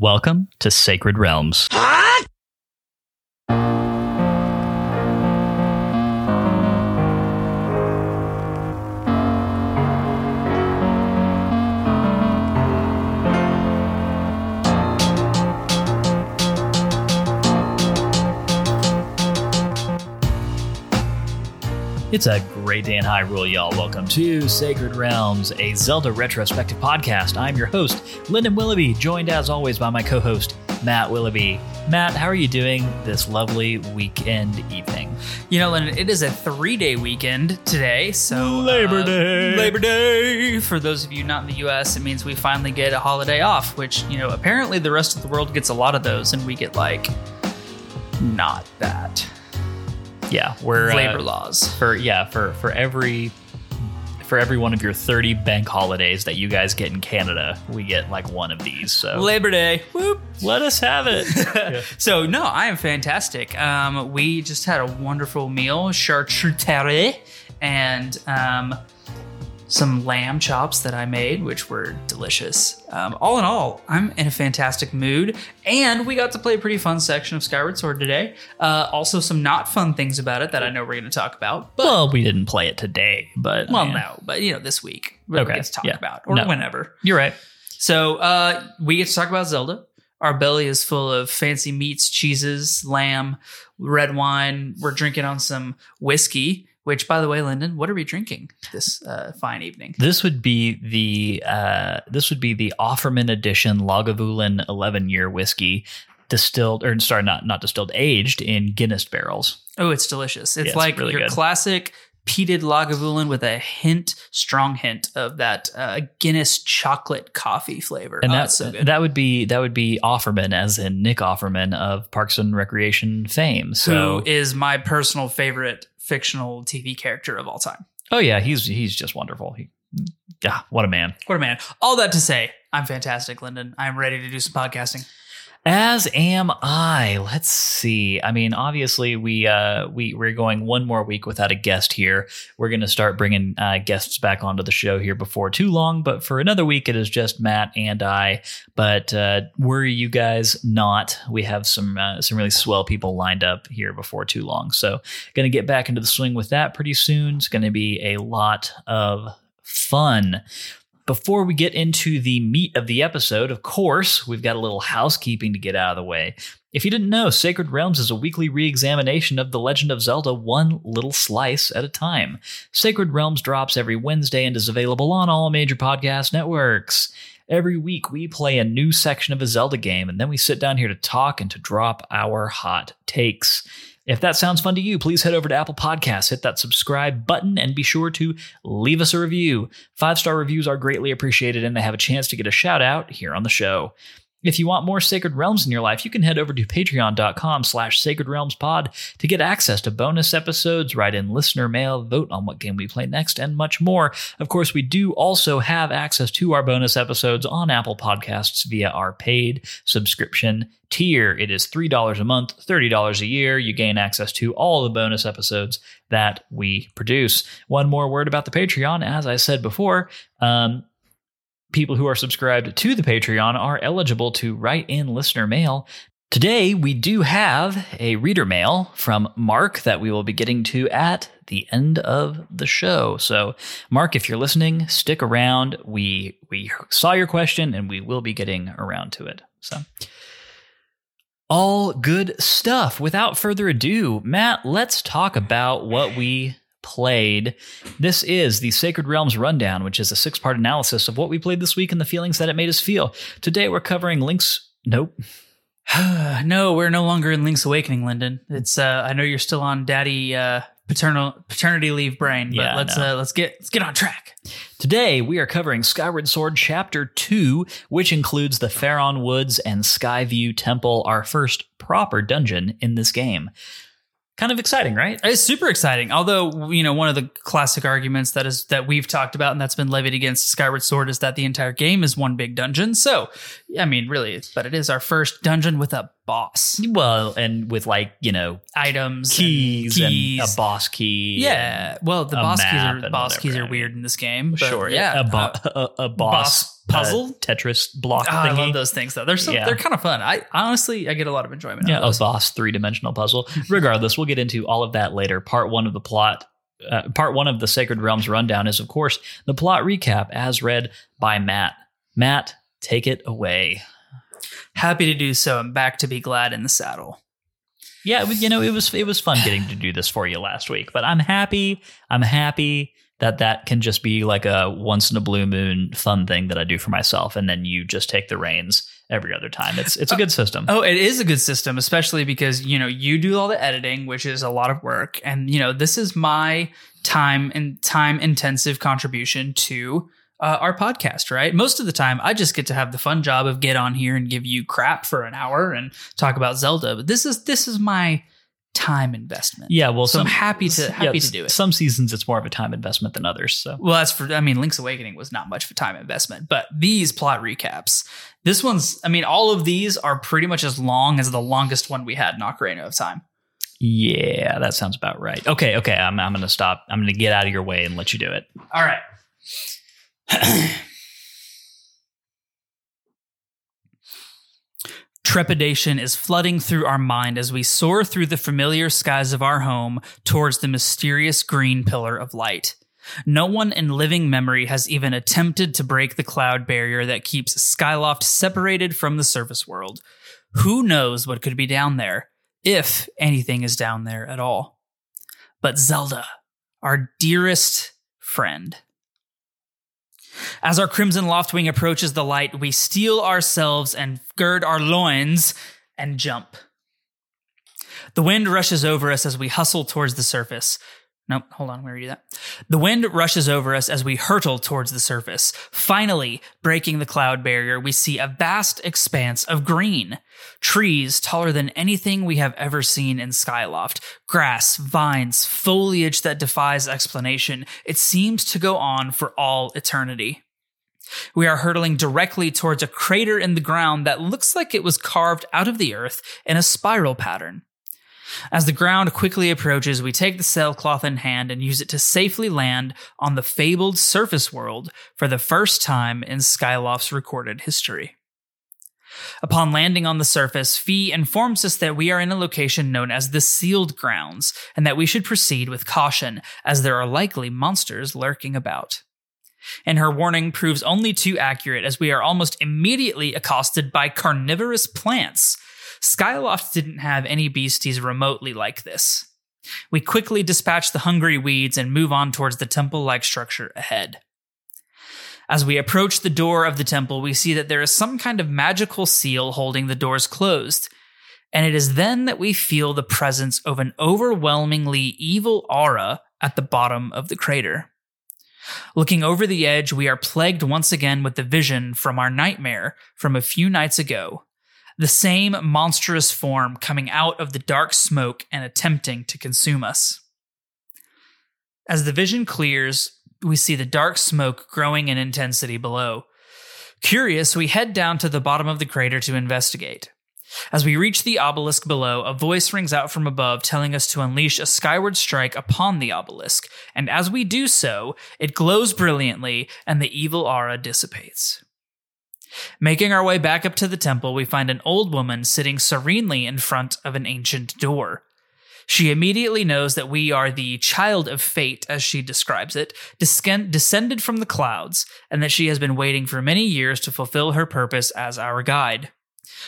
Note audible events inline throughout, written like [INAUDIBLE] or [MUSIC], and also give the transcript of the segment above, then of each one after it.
Welcome to Sacred Realms. It's a great day in Hyrule, y'all. Welcome to Sacred Realms, a Zelda retrospective podcast. I'm your host, Lyndon Willoughby, joined as always by my co host, Matt Willoughby. Matt, how are you doing this lovely weekend evening? You know, Lyndon, it is a three day weekend today. So, Labor uh, Day. Labor Day. For those of you not in the US, it means we finally get a holiday off, which, you know, apparently the rest of the world gets a lot of those, and we get like not that. Yeah, we're uh, Labor laws. for yeah for for every for every one of your 30 bank holidays that you guys get in Canada, we get like one of these. So Labor Day. Whoop. let us have it. [LAUGHS] So no, I am fantastic. Um, we just had a wonderful meal, charcuterie, and um, some lamb chops that I made, which were delicious. Um, all in all, I'm in a fantastic mood, and we got to play a pretty fun section of Skyward Sword today. Uh, also, some not fun things about it that I know we're going to talk about. But well, we didn't play it today, but well, no, but you know, this week we Okay, get to talk yeah. about or No. whenever. You're right. So uh, we get to talk about Zelda. Our belly is full of fancy meats, cheeses, lamb, red wine. We're drinking on some whiskey. Which, by the way, Lyndon, what are we drinking this uh, fine evening? This would be the uh, this would be the Offerman edition Lagavulin 11 year whiskey distilled or sorry not not distilled aged in Guinness barrels. Oh, it's delicious. It's Yeah, it's like really your good. classic peated Lagavulin with a hint, strong hint of that uh, Guinness chocolate coffee flavor. And oh, that so good. that would be that would be Offerman as in Nick Offerman of Parks and Recreation fame. So Who is my personal favorite fictional TV character of all time? oh yeah, he's he's just wonderful. He, yeah, what a man. What a man. All that to say, I'm fantastic, Lyndon. I'm ready to do some podcasting. As am I. Let's see. I mean, obviously, we uh, we we're going one more week without a guest here. We're going to start bringing uh, guests back onto the show here before too long. But for another week, it is just Matt and I. But uh, worry you guys not. We have some uh, some really swell people lined up here before too long. So, going to get back into the swing with that pretty soon. It's going to be a lot of fun. Before we get into the meat of the episode, of course, we've got a little housekeeping to get out of the way. If you didn't know, Sacred Realms is a weekly re examination of The Legend of Zelda one little slice at a time. Sacred Realms drops every Wednesday and is available on all major podcast networks. Every week, we play a new section of a Zelda game, and then we sit down here to talk and to drop our hot takes. If that sounds fun to you, please head over to Apple Podcasts, hit that subscribe button, and be sure to leave us a review. Five star reviews are greatly appreciated, and they have a chance to get a shout out here on the show. If you want more Sacred Realms in your life, you can head over to patreon.com slash sacred realms pod to get access to bonus episodes, write in listener mail, vote on what game we play next, and much more. Of course, we do also have access to our bonus episodes on Apple Podcasts via our paid subscription tier. It is $3 a month, $30 a year. You gain access to all the bonus episodes that we produce. One more word about the Patreon. As I said before, um, people who are subscribed to the Patreon are eligible to write in listener mail. Today, we do have a reader mail from Mark that we will be getting to at the end of the show. So, Mark, if you're listening, stick around. We we saw your question and we will be getting around to it. So, all good stuff. Without further ado, Matt, let's talk about what we played. This is the Sacred Realms Rundown, which is a six part analysis of what we played this week and the feelings that it made us feel. Today, we're covering Link's. Nope. [SIGHS] no, we're no longer in Link's Awakening, Lyndon. It's uh, I know you're still on daddy uh, paternal paternity leave brain, but Yeah, let's know. uh, let's get let's get on track. Today, we are covering Skyward Sword Chapter 2, which includes the Faron Woods and Skyview Temple, our first proper dungeon in this game. Kind of exciting, right? It's super exciting. Although, you know, one of the classic arguments that is that we've talked about and that's been levied against Skyward Sword is that the entire game is one big dungeon. So, I mean, really, but it is our first dungeon with a boss. Well, and with like, you know, Items, and keys, keys. and a boss key. yeah. Well, the boss keys are boss keys are weird in this game. but Sure. Yeah. a, bo- uh, a, a boss, puzzle. Tetris block Ah, I love those things though. They're so, Yeah. they're kind of fun. I honestly I get a lot of enjoyment. Yeah, out of those. Othos three dimensional puzzle. [LAUGHS] Regardless, we'll get into all of that later. Part one of the plot, uh, part one of the Sacred Realms rundown is, of course, the plot recap as read by Matt. Matt, take it away. Happy to do so. I'm back to be glad in the saddle. Yeah, you know, it was it was fun getting to do this for you last week, but I'm happy. I'm happy that that can just be like a once in a blue moon fun thing that I do for myself, and then you just take the reins every other time. It's it's a good system. Oh, it is a good system, especially because you know you do all the editing, which is a lot of work, and you know this is my time and time intensive contribution to uh, our podcast. Right, most of the time I just get to have the fun job of get on here and give you crap for an hour and talk about Zelda, but this is this is my time investment. Yeah, well, So I'm some, happy to- happy yeah, to do it. Some seasons it's more of a time investment than others. So Well, that's for, I mean, Link's Awakening was not much of a time investment, but these plot recaps, this one's, I mean, all of these are pretty much as long as the longest one we had in Ocarina of Time. yeah, that sounds about right. Okay, okay, I'm I'm gonna stop. I'm gonna get out of your way and let you do it. All right. [CLEARS THROAT] Trepidation is flooding through our mind as we soar through the familiar skies of our home towards the mysterious green pillar of light. No one in living memory has even attempted to break the cloud barrier that keeps Skyloft separated from the surface world. Who knows what could be down there, if anything is down there at all. But Zelda, our dearest friend. As our Crimson Loftwing approaches the light, we steel ourselves and gird our loins and jump. The wind rushes over us as we hustle towards the surface. Nope, hold on, I'm gonna that. The wind rushes over us as we hurtle towards the surface. Finally, breaking the cloud barrier, we see a vast expanse of green. Trees taller than anything we have ever seen in Skyloft. Grass, vines, foliage that defies explanation. It seems to go on for all eternity. We are hurtling directly towards a crater in the ground that looks like it was carved out of the earth in a spiral pattern. As the ground quickly approaches, we take the sailcloth in hand and use it to safely land on the fabled surface world for the first time in Skyloft's recorded history. Upon landing on the surface, Fi informs us that we are in a location known as the Sealed Grounds and that we should proceed with caution as there are likely monsters lurking about. And her warning proves only too accurate as we are almost immediately accosted by carnivorous plants. Skyloft didn't have any beasties remotely like this. We quickly dispatch the hungry weeds and move on towards the temple like structure ahead. As we approach the door of the temple, we see that there is some kind of magical seal holding the doors closed. And it is then that we feel the presence of an overwhelmingly evil aura at the bottom of the crater. Looking over the edge, we are plagued once again with the vision from our nightmare from a few nights ago. The same monstrous form coming out of the dark smoke and attempting to consume us. As the vision clears, we see the dark smoke growing in intensity below. Curious, we head down to the bottom of the crater to investigate. As we reach the obelisk below, a voice rings out from above telling us to unleash a skyward strike upon the obelisk, and as we do so, it glows brilliantly and the evil aura dissipates. Making our way back up to the temple, we find an old woman sitting serenely in front of an ancient door. She immediately knows that we are the child of fate, as she describes it, descend- descended from the clouds, and that she has been waiting for many years to fulfill her purpose as our guide.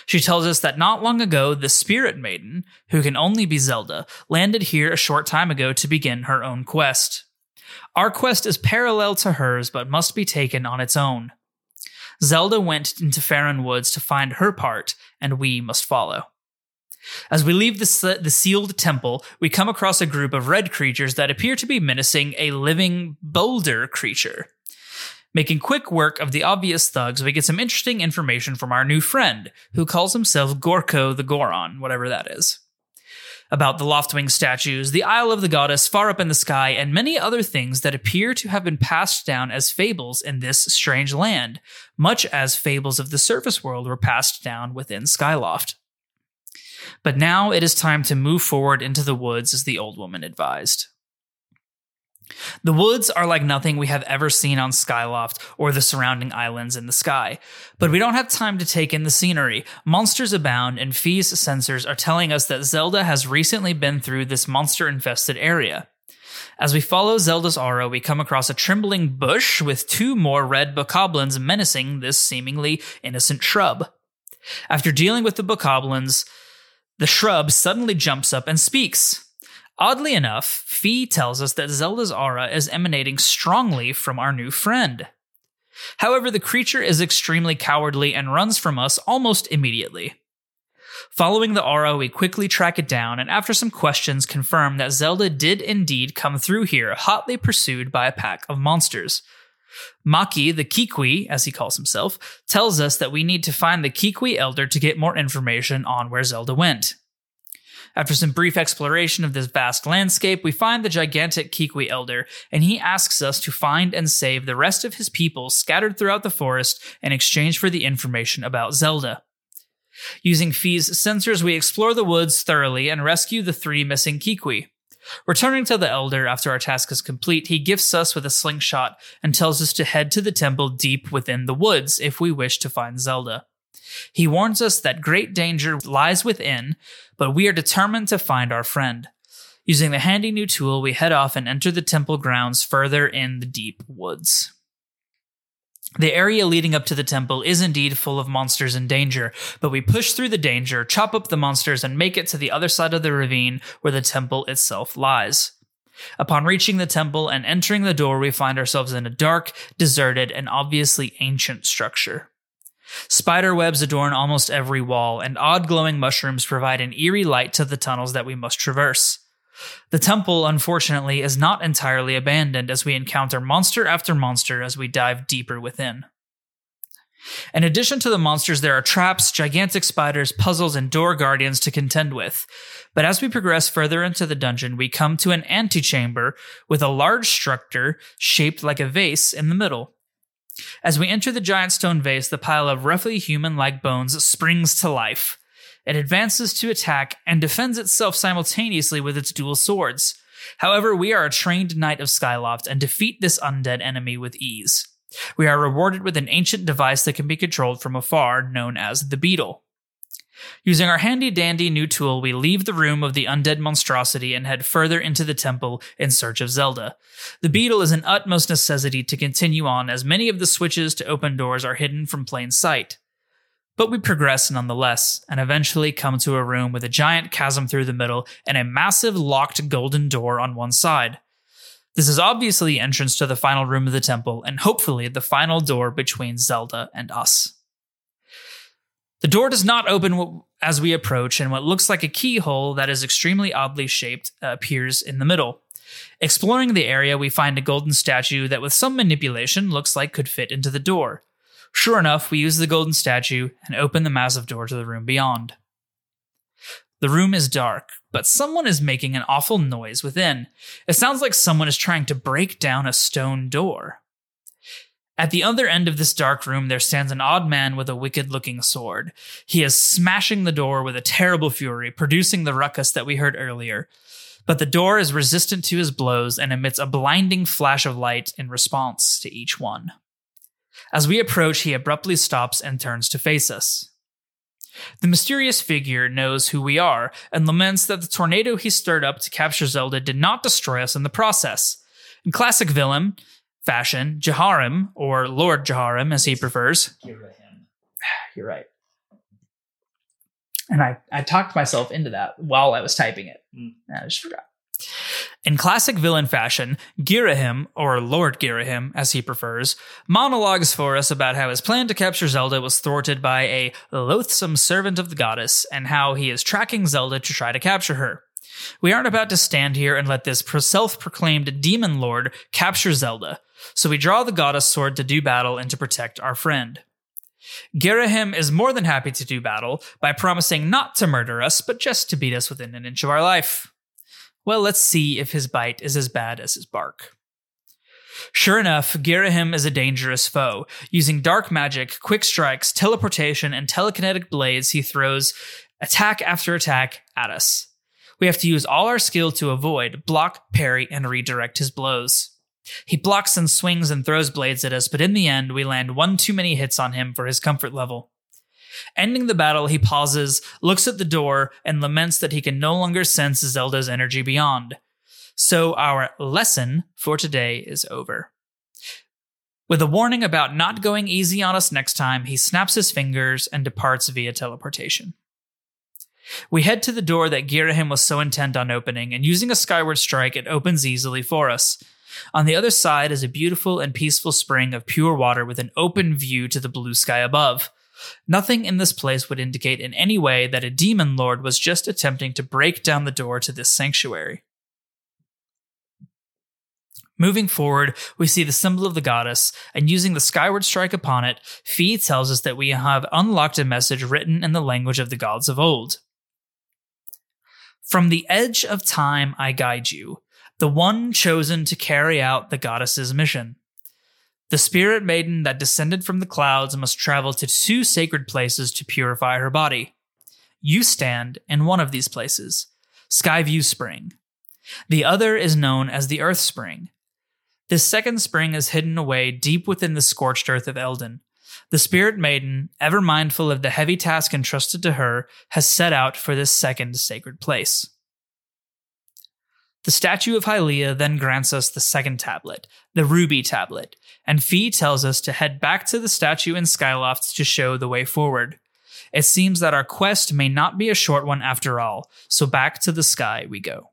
She tells us that not long ago, the Spirit Maiden, who can only be Zelda, landed here a short time ago to begin her own quest. Our quest is parallel to hers, but must be taken on its own. Zelda went into Faron Woods to find her part, and we must follow. As we leave the, the sealed temple, we come across a group of red creatures that appear to be menacing a living boulder creature. Making quick work of the obvious thugs, we get some interesting information from our new friend, who calls himself Gorko the Goron, whatever that is. About the Loftwing statues, the Isle of the Goddess far up in the sky, and many other things that appear to have been passed down as fables in this strange land, much as fables of the surface world were passed down within Skyloft. But now it is time to move forward into the woods as the old woman advised. The woods are like nothing we have ever seen on Skyloft or the surrounding islands in the sky. But we don't have time to take in the scenery. Monsters abound, and Fi's sensors are telling us that Zelda has recently been through this monster infested area. As we follow Zelda's aura, we come across a trembling bush with two more red bokoblins menacing this seemingly innocent shrub. After dealing with the bokoblins, the shrub suddenly jumps up and speaks. Oddly enough, Fi tells us that Zelda's aura is emanating strongly from our new friend. However, the creature is extremely cowardly and runs from us almost immediately. Following the aura, we quickly track it down, and after some questions, confirm that Zelda did indeed come through here, hotly pursued by a pack of monsters. Maki, the Kikwi, as he calls himself, tells us that we need to find the Kikwi Elder to get more information on where Zelda went. After some brief exploration of this vast landscape, we find the gigantic Kikwi Elder, and he asks us to find and save the rest of his people scattered throughout the forest in exchange for the information about Zelda. Using Fi's sensors, we explore the woods thoroughly and rescue the three missing Kikwi. Returning to the Elder after our task is complete, he gifts us with a slingshot and tells us to head to the temple deep within the woods if we wish to find Zelda. He warns us that great danger lies within, but we are determined to find our friend. Using the handy new tool, we head off and enter the temple grounds further in the deep woods. The area leading up to the temple is indeed full of monsters and danger, but we push through the danger, chop up the monsters, and make it to the other side of the ravine where the temple itself lies. Upon reaching the temple and entering the door, we find ourselves in a dark, deserted, and obviously ancient structure. Spider webs adorn almost every wall, and odd glowing mushrooms provide an eerie light to the tunnels that we must traverse. The temple, unfortunately, is not entirely abandoned as we encounter monster after monster as we dive deeper within. In addition to the monsters, there are traps, gigantic spiders, puzzles, and door guardians to contend with. But as we progress further into the dungeon, we come to an antechamber with a large structure shaped like a vase in the middle. As we enter the giant stone vase, the pile of roughly human like bones springs to life. It advances to attack and defends itself simultaneously with its dual swords. However, we are a trained knight of Skyloft and defeat this undead enemy with ease. We are rewarded with an ancient device that can be controlled from afar, known as the Beetle. Using our handy dandy new tool, we leave the room of the undead monstrosity and head further into the temple in search of Zelda. The beetle is an utmost necessity to continue on, as many of the switches to open doors are hidden from plain sight. But we progress nonetheless, and eventually come to a room with a giant chasm through the middle and a massive locked golden door on one side. This is obviously the entrance to the final room of the temple, and hopefully the final door between Zelda and us. The door does not open as we approach, and what looks like a keyhole that is extremely oddly shaped uh, appears in the middle. Exploring the area, we find a golden statue that, with some manipulation, looks like could fit into the door. Sure enough, we use the golden statue and open the massive door to the room beyond. The room is dark, but someone is making an awful noise within. It sounds like someone is trying to break down a stone door. At the other end of this dark room, there stands an odd man with a wicked looking sword. He is smashing the door with a terrible fury, producing the ruckus that we heard earlier. But the door is resistant to his blows and emits a blinding flash of light in response to each one. As we approach, he abruptly stops and turns to face us. The mysterious figure knows who we are and laments that the tornado he stirred up to capture Zelda did not destroy us in the process. In classic villain, fashion, Jaharim, or Lord Jaharim as he prefers. You're right. And I, I talked myself into that while I was typing it. Mm. I just forgot. In classic villain fashion, Girahim, or Lord Girahim as he prefers, monologues for us about how his plan to capture Zelda was thwarted by a loathsome servant of the goddess and how he is tracking Zelda to try to capture her. We aren't about to stand here and let this self proclaimed demon lord capture Zelda, so we draw the goddess sword to do battle and to protect our friend. Girahim is more than happy to do battle by promising not to murder us, but just to beat us within an inch of our life. Well, let's see if his bite is as bad as his bark. Sure enough, Girahim is a dangerous foe. Using dark magic, quick strikes, teleportation, and telekinetic blades, he throws attack after attack at us. We have to use all our skill to avoid, block, parry, and redirect his blows. He blocks and swings and throws blades at us, but in the end, we land one too many hits on him for his comfort level. Ending the battle, he pauses, looks at the door, and laments that he can no longer sense Zelda's energy beyond. So our lesson for today is over. With a warning about not going easy on us next time, he snaps his fingers and departs via teleportation. We head to the door that Girahim was so intent on opening, and using a skyward strike, it opens easily for us. On the other side is a beautiful and peaceful spring of pure water with an open view to the blue sky above. Nothing in this place would indicate in any way that a demon lord was just attempting to break down the door to this sanctuary. Moving forward, we see the symbol of the goddess, and using the skyward strike upon it, Fi tells us that we have unlocked a message written in the language of the gods of old. From the edge of time I guide you, the one chosen to carry out the goddess's mission. The spirit maiden that descended from the clouds must travel to two sacred places to purify her body. You stand in one of these places, Skyview Spring. The other is known as the Earth Spring. This second spring is hidden away deep within the scorched earth of Eldin. The Spirit Maiden, ever mindful of the heavy task entrusted to her, has set out for this second sacred place. The statue of Hylia then grants us the second tablet, the Ruby Tablet, and Fi tells us to head back to the statue in Skyloft to show the way forward. It seems that our quest may not be a short one after all, so back to the sky we go.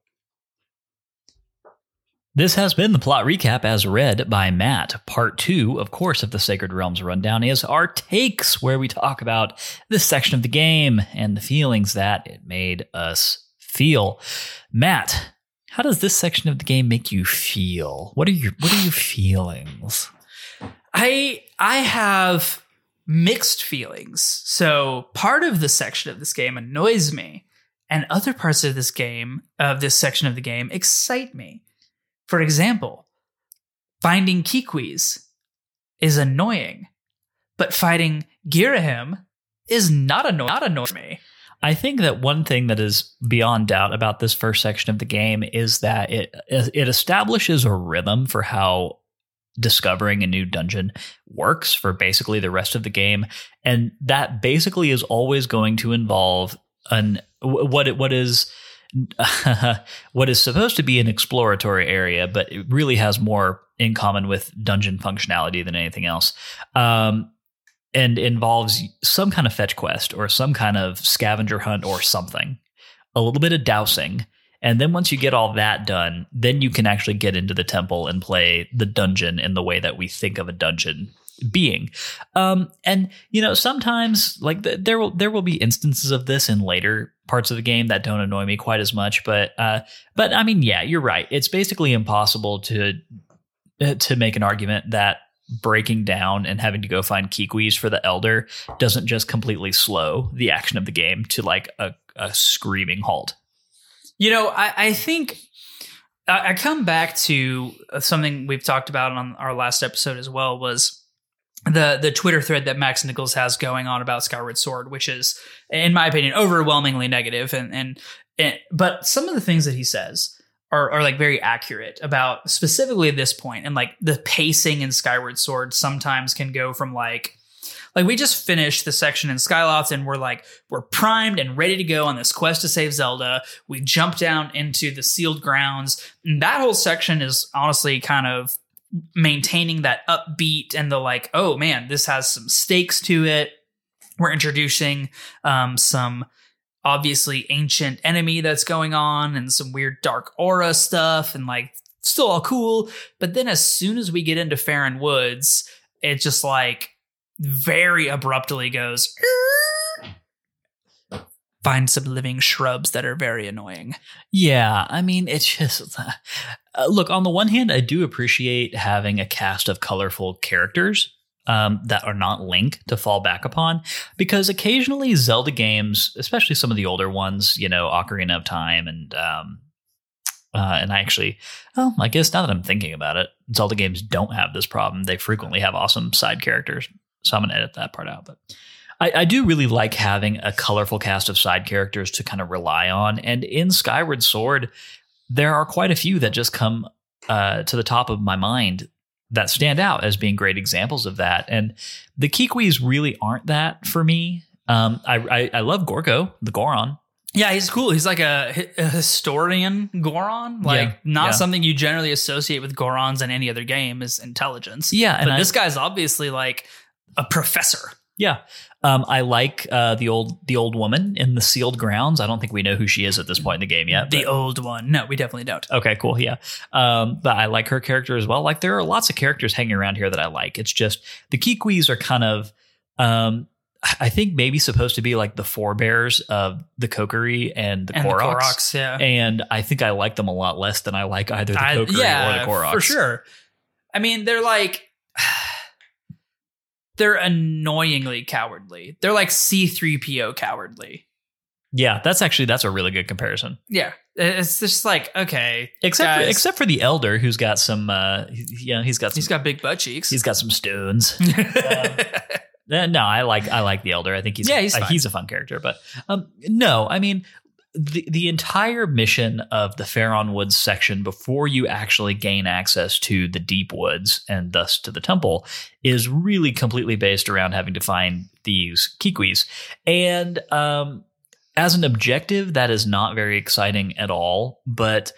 This has been the plot recap as read by Matt. Part two, of course, of the Sacred Realms rundown is our takes, where we talk about this section of the game and the feelings that it made us feel. Matt, how does this section of the game make you feel? What are your what are your [SIGHS] feelings? I I have mixed feelings. So part of the section of this game annoys me, and other parts of this game of this section of the game excite me. For example, finding Kikwis is annoying, but fighting Girahim is not annoying. Not annoying me. I think that one thing that is beyond doubt about this first section of the game is that it it establishes a rhythm for how discovering a new dungeon works for basically the rest of the game. And that basically is always going to involve an what it what is [LAUGHS] what is supposed to be an exploratory area but it really has more in common with dungeon functionality than anything else. Um, and involves some kind of fetch quest or some kind of scavenger hunt or something, a little bit of dowsing. And then once you get all that done, then you can actually get into the temple and play the dungeon in the way that we think of a dungeon being. Um, and you know, sometimes like the, there will there will be instances of this in later parts of the game that don't annoy me quite as much. But uh, but I mean, yeah, you're right. It's basically impossible to uh, to make an argument that breaking down and having to go find Kikwis for the Elder doesn't just completely slow the action of the game to like a, a screaming halt. You know, I, I think I, I come back to uh, something we've talked about on our last episode as well was the the Twitter thread that Max Nichols has going on about Skyward Sword, which is, in my opinion, overwhelmingly negative. And and, and but some of the things that he says are, are like very accurate about specifically this point and like the pacing in skyward sword sometimes can go from like like we just finished the section in Skyloft and we're like we're primed and ready to go on this quest to save Zelda. We jump down into the sealed grounds. And that whole section is honestly kind of maintaining that upbeat and the like, oh man, this has some stakes to it. We're introducing um, some obviously ancient enemy that's going on and some weird dark aura stuff and like still all cool. But then as soon as we get into Faron Woods, it just like very abruptly goes find some living shrubs that are very annoying. Yeah, I mean, it's just uh, look, on the one hand, I do appreciate having a cast of colorful characters um, that are not Link to fall back upon because occasionally Zelda games, especially some of the older ones, you know, Ocarina of Time and um, uh, and I actually, well, I guess now that I'm thinking about it, Zelda games don't have this problem. They frequently have awesome side characters, so I'm gonna edit that part out. But I, I do really like having a colorful cast of side characters to kind of rely on. And in Skyward Sword, there are quite a few that just come uh, to the top of my mind that stand out as being great examples of that. And the Kikwis really aren't that for me. Um, I, I, I love Gorko, the Goron. Yeah, he's cool. He's like a, a historian Goron, like Yeah, not yeah. something you generally associate with Gorons in any other game is intelligence. Yeah, and but I- this guy's obviously like a professor. Yeah. Um, I like uh, the old the old woman in the sealed grounds. I don't think we know who she is at this point in the game yet. The but- old one. No, we definitely don't. Okay, cool. Yeah. Um, but I like her character as well. Like there are lots of characters hanging around here that I like. It's just the Kikwis are kind of um I think maybe supposed to be like the forebears of the Kokiri and the and Koroks. the Koroks, yeah. And I think I like them a lot less than I like either the I- Kokiri yeah, or the Koroks. for sure. I mean, they're like [SIGHS] they're annoyingly cowardly. They're like C3PO cowardly. Yeah, that's actually that's a really good comparison. Yeah. It's just like, okay, Except for, guys, except for the elder who's got some uh you know, he's got some he's got big butt cheeks. he's got some stones. [LAUGHS] Uh, no, I like I like the elder. I think he's Yeah, he's uh, he's a fun character. But um, no, I mean the the entire mission of the Faron Woods section before you actually gain access to the deep woods and thus to the temple is really completely based around having to find these kikwis. And um, as an objective, that is not very exciting at all. But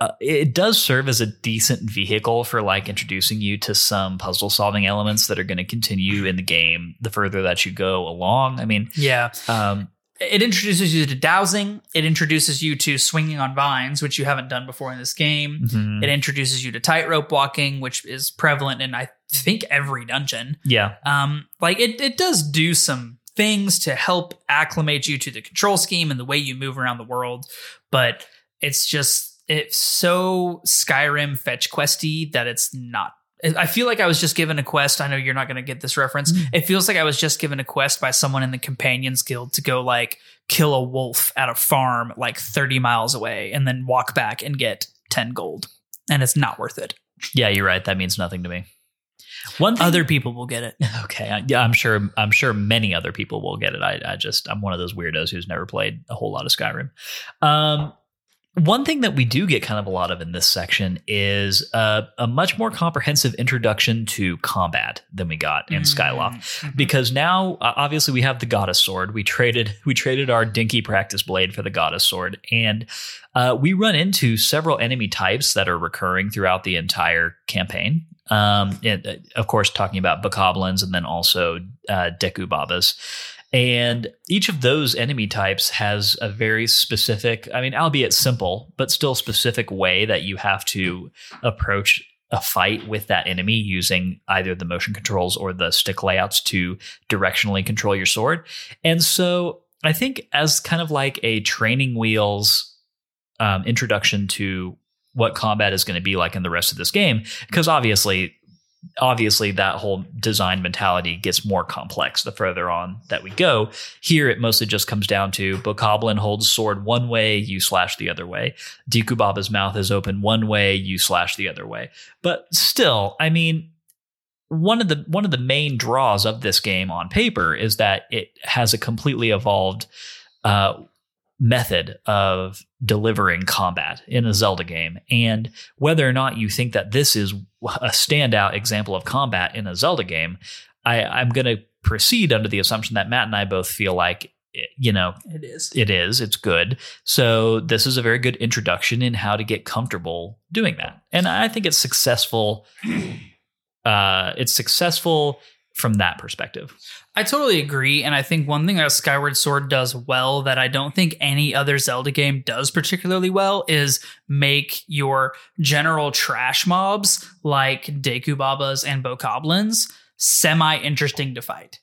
uh, it does serve as a decent vehicle for like introducing you to some puzzle solving elements that are going to continue in the game the further that you go along. I mean, yeah. um, It introduces you to dowsing. It introduces you to swinging on vines, which you haven't done before in this game. mhm. It introduces you to tightrope walking, which is prevalent in I think every dungeon. yeah, Um, like it, it does do some things to help acclimate you to the control scheme and the way you move around the world, but it's just it's so Skyrim fetch questy that it's not. I feel like I was just given a quest. I know you're not going to get this reference. Mm. It feels like I was just given a quest by someone in the Companions Guild to go like kill a wolf at a farm like 30 miles away and then walk back and get 10 gold. And it's not worth it. yeah, you're right. That means nothing to me. One thing, Other people will get it. [LAUGHS] okay, I- yeah, I'm sure. I'm sure many other people will get it. I, I just I'm one of those weirdos who's never played a whole lot of Skyrim. Um, one thing that we do get kind of a lot of in this section is uh, a much more comprehensive introduction to combat than we got in Skyloft. Mhm. because now uh, obviously we have the goddess sword. We traded we traded our dinky practice blade for the goddess sword. And uh, we run into several enemy types that are recurring throughout the entire campaign. Um, and, uh, of course talking about bokoblins and then also uh, deku babas and each of those enemy types has a very specific i mean albeit simple but still specific way that you have to approach a fight with that enemy using either the motion controls or the stick layouts to directionally control your sword. And so I think as kind of like a training wheels um, introduction to what combat is going to be like in the rest of this game, because obviously, obviously that whole design mentality gets more complex the further on that we go. Here, it mostly just comes down to Bokoblin holds sword one way, you slash the other way. Dekubaba's mouth is open one way, you slash the other way. But still, I mean, one of the one of the main draws of this game on paper is that it has a completely evolved uh, method of delivering combat in a Zelda game. And whether or not you think that this is a standout example of combat in a Zelda game, I, I'm going to proceed under the assumption that Matt and I both feel like, you know, It is. it is it's good so this is a very good introduction in how to get comfortable doing that and i think it's successful uh it's successful from that perspective I totally agree. And I think one thing that Skyward Sword does well that I don't think any other Zelda game does particularly well is make your general trash mobs like Deku Babas and Bokoblins semi interesting to fight.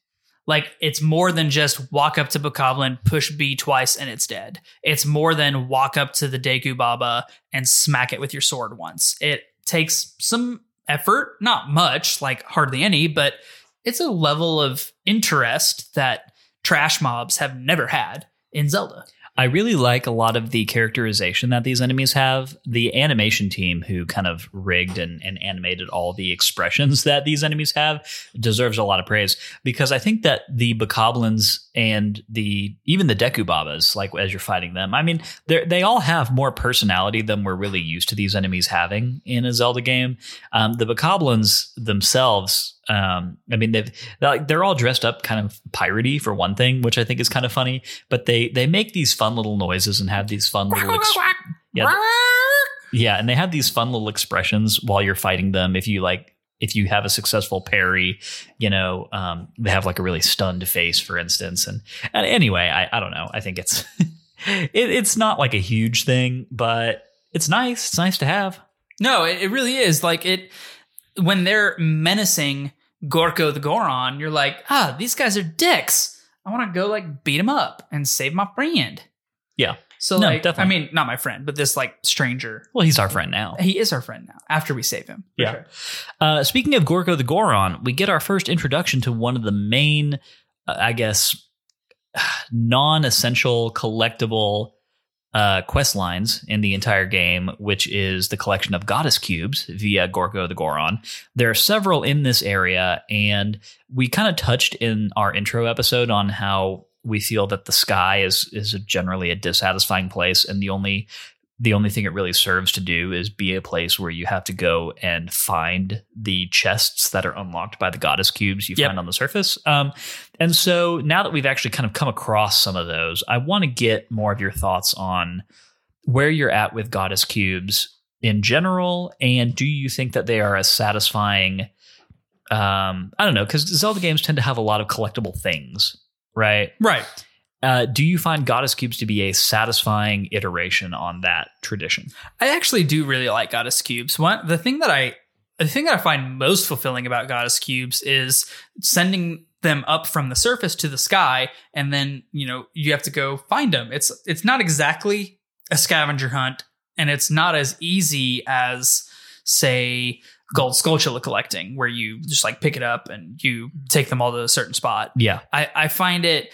Like it's more than just walk up to Bokoblin, push B twice, and it's dead. It's more than walk up to the Deku Baba and smack it with your sword once. It takes some effort, not much, like hardly any, but it's a level of interest that trash mobs have never had in Zelda. I really like a lot of the characterization that these enemies have. The animation team who kind of rigged and, and animated all the expressions [LAUGHS] that these enemies have deserves a lot of praise because I think that the Bokoblins and the even the Dekubabas, like as you're fighting them, I mean, they they all have more personality than we're really used to these enemies having in a Zelda game. Um, the Bokoblins themselves um, I mean, they've they're, like, they're all dressed up kind of piratey for one thing, which I think is kind of funny. But they they make these fun little noises and have these fun little ex- yeah yeah, and they have these fun little expressions while you're fighting them. If you like, if you have a successful parry, you know, um, they have like a really stunned face, for instance. And, and anyway, I I don't know. I think it's [LAUGHS] it, it's not like a huge thing, but it's nice. It's nice to have. No, it, it really is. Like it when they're menacing Gorko the Goron, you're like, ah, these guys are dicks. I want to go like beat them up and save my friend. Yeah. So No, like, definitely. I mean, not my friend, but this like stranger. Well, he's our friend now. He is our friend now. After we save him, Yeah. sure. Uh, speaking of Gorko the Goron, we get our first introduction to one of the main, uh, I guess, [SIGHS] non-essential collectible uh, quest lines in the entire game, which is the collection of goddess cubes via Gorko the Goron. There are several in this area, and we kind of touched in our intro episode on how we feel that the sky is is generally a dissatisfying place, and the only the only thing it really serves to do is be a place where you have to go and find the chests that are unlocked by the goddess cubes you Yep. find on the surface. Um, and so now that we've actually kind of come across some of those, I want to get more of your thoughts on where you're at with goddess cubes in general, and do you think that they are as satisfying? Um, I don't know, because Zelda games tend to have a lot of collectible things, right? Right. Uh, do you find goddess cubes to be a satisfying iteration on that tradition? I actually do really like goddess cubes. One the thing that I the thing that I find most fulfilling about goddess cubes is sending them up from the surface to the sky and then, you know, you have to go find them. It's it's not exactly a scavenger hunt and it's not as easy as say gold skulltula collecting where you just like pick it up and you take them all to a certain spot. Yeah, I, I find it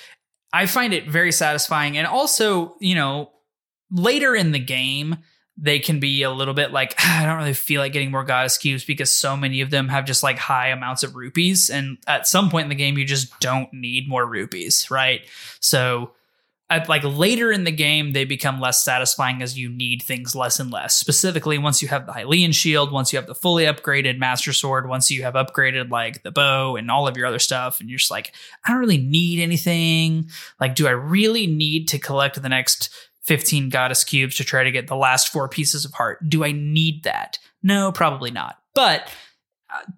I find it very satisfying and also, you know, later in the game they can be a little bit like "Ah, [SIGHS] I don't really feel like getting more goddess cubes because so many of them have just like high amounts of rupees and at some point in the game you just don't need more rupees, right? So at like later in the game they become less satisfying as you need things less and less. Specifically once you have the Hylian shield, once you have the fully upgraded master sword, once you have upgraded like the bow and all of your other stuff and you're just like I don't really need anything. Like do I really need to collect the next 15 goddess cubes to try to get the last four pieces of heart? Do I need that? No, probably not. But uh,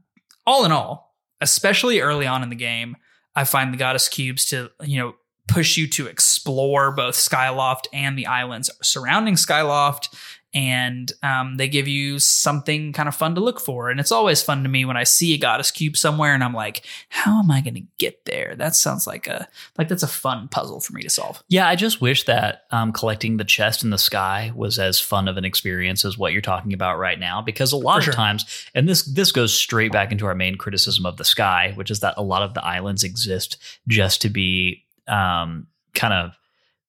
all in all, especially early on in the game, I find the goddess cubes to, you know, push you to explore both Skyloft and the islands surrounding Skyloft. And um, they give you something kind of fun to look for. And it's always fun to me when I see a goddess cube somewhere and I'm like, how am I going to get there? That sounds like a like that's a fun puzzle for me to solve. yeah. I just wish that um, collecting the chest in the sky was as fun of an experience as what you're talking about right now. Because a lot For of sure. times, and this this goes straight back into our main criticism of the sky, which is that a lot of the islands exist just to be um, kind of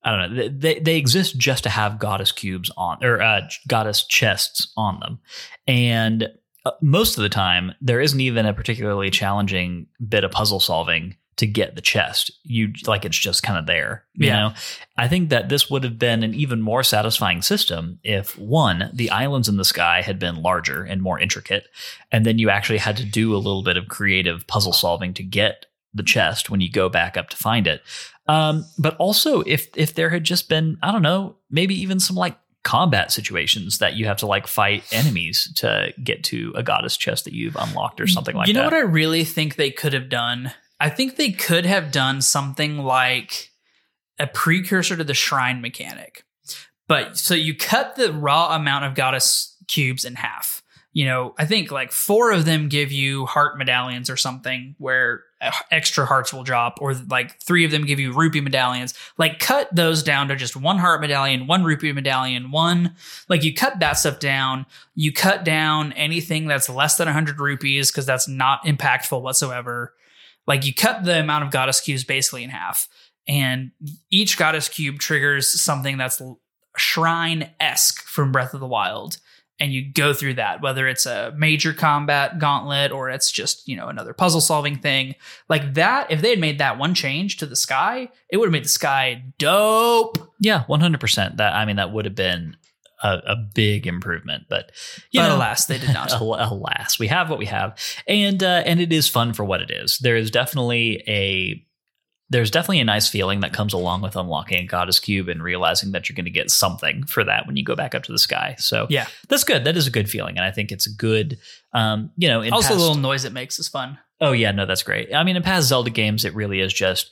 I don't know. They they exist just to have goddess cubes on or uh, goddess chests on them, and uh, most of the time there isn't even a particularly challenging bit of puzzle solving to get the chest. You like it's just kind of there. You Yeah. know, I think that this would have been an even more satisfying system if one, the islands in the sky had been larger and more intricate, and then you actually had to do a little bit of creative puzzle solving to get the chest when you go back up to find it. Um, but also if if there had just been, I don't know, maybe even some like combat situations that you have to like fight enemies to get to a goddess chest that you've unlocked or something like that. you know that. what I really think they could have done? I think they could have done something like a precursor to the shrine mechanic. But so you cut the raw amount of goddess cubes in half. You know, I think like four of them give you heart medallions or something where extra hearts will drop, or like three of them give you rupee medallions. Like, cut those down to just one heart medallion, one rupee medallion, one. Like, you cut that stuff down. You cut down anything that's less than 100 rupees because that's not impactful whatsoever. Like, you cut the amount of goddess cubes basically in half. and each goddess cube triggers something that's shrine esque from Breath of the Wild. And you go through that, whether it's a major combat gauntlet or it's just, you know, another puzzle solving thing. Like that, if they had made that one change to the sky, it would have made the sky dope. Yeah, one hundred percent. That I mean, that would have been a, a big improvement. But you but know, alas, they did not. [LAUGHS] Alas, we have what we have, and uh, and it is fun for what it is. There is definitely a there's definitely a nice feeling that comes along with unlocking a goddess cube and realizing that you're going to get something for that when you go back up to the sky. So yeah. that's good. That is a good feeling, and I think it's a good, um, you know, Also, past- the little noise it makes is fun. Oh yeah, no, that's great. I mean, in past Zelda games, it really is just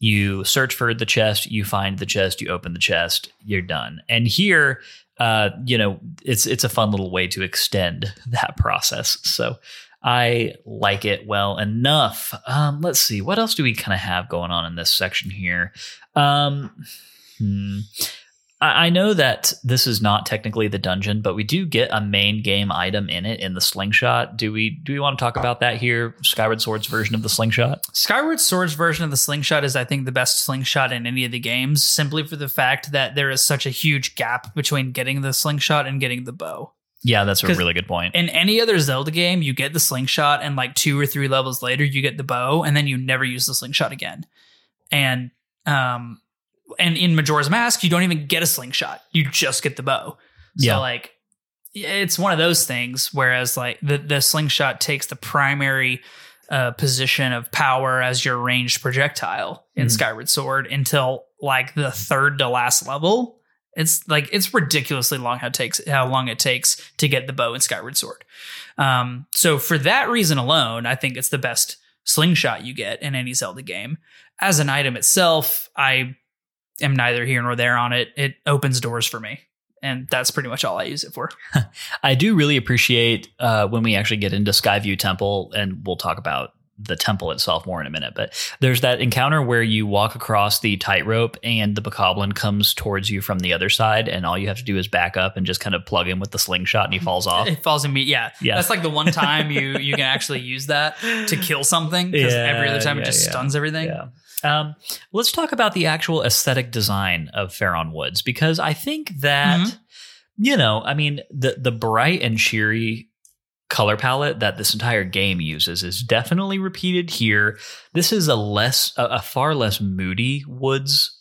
you search for the chest, you find the chest, you open the chest, you're done. And here, uh, you know, it's it's a fun little way to extend [LAUGHS] that process. So I like it well enough. Um, let's see, what else do we kind of have going on in this section here? Um, hmm. I I know that this is not technically the dungeon, but we do get a main game item in it in the slingshot. Do we do we want to talk about that here? Skyward Sword's version of the slingshot? Skyward Sword's version of the slingshot is, I think, the best slingshot in any of the games, simply for the fact that there is such a huge gap between getting the slingshot and getting the bow. Yeah, that's a really good point. In any other Zelda game, you get the slingshot, and like two or three levels later, you get the bow, and then you never use the slingshot again. And um, and in Majora's Mask, you don't even get a slingshot; you just get the bow. So Yeah. like, it's one of those things. Whereas like the the slingshot takes the primary uh, position of power as your ranged projectile in Mhm. Skyward Sword until like the third to last level. It's like it's ridiculously long how it takes how long it takes to get the bow in Skyward Sword. Um, so for that reason alone, I think it's the best slingshot you get in any Zelda game. As an item itself, I am neither here nor there on it. It opens doors for me, and that's pretty much all I use it for. [LAUGHS] I do really appreciate uh, when we actually get into Skyview Temple, and we'll talk about the temple itself more in a minute. But there's that encounter where you walk across the tightrope, and the bokoblin comes towards you from the other side, and all you have to do is back up and just kind of plug him with the slingshot, and he falls off. It falls in me. Yeah, Yeah. That's like the one time you you can actually use that to kill something because Yeah, every other time yeah, it just yeah. stuns everything. Um, let's talk about the actual aesthetic design of Faron Woods because I think that Mhm. you know, I mean, the the bright and cheery color palette that this entire game uses is definitely repeated here. This is a less a, a far less moody woods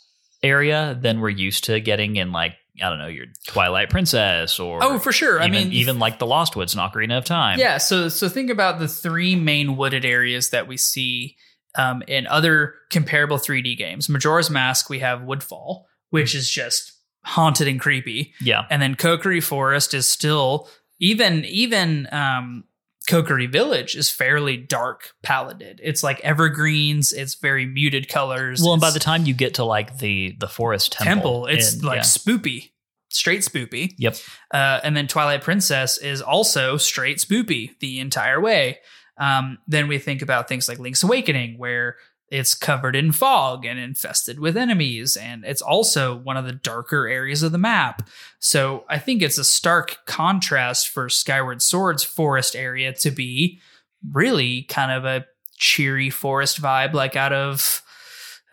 area than we're used to getting in like I don't know your Twilight Princess or Oh, for sure. I mean, even like the Lost Woods and Ocarina of Time. Yeah, so so think about the three main wooded areas that we see um, in other comparable 3D games. Majora's Mask, we have Woodfall, which is just haunted and creepy, yeah, and then Kokiri Forest is still even even um, Kokiri Village is fairly dark paletted. It's like evergreens. It's very muted colors. Well, and by the time you get to like the the forest temple, temple, it's and- like yeah. spoopy, straight spoopy. Yep. Uh, and then Twilight Princess is also straight spoopy the entire way. Um, then we think about things like Link's Awakening, where it's covered in fog and infested with enemies, and it's also one of the darker areas of the map. So I think it's a stark contrast for Skyward Sword's forest area to be really kind of a cheery forest vibe, like out of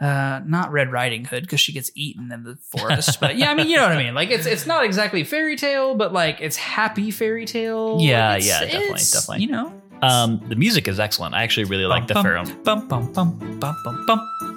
uh not red riding hood because she gets eaten in the forest but yeah i mean you know what i mean like it's it's not exactly fairy tale but like it's happy fairy tale Yeah, It's- yeah, definitely, definitely. you know Um, the music is excellent. I actually really like the Faron. bum bum bum bum bum bum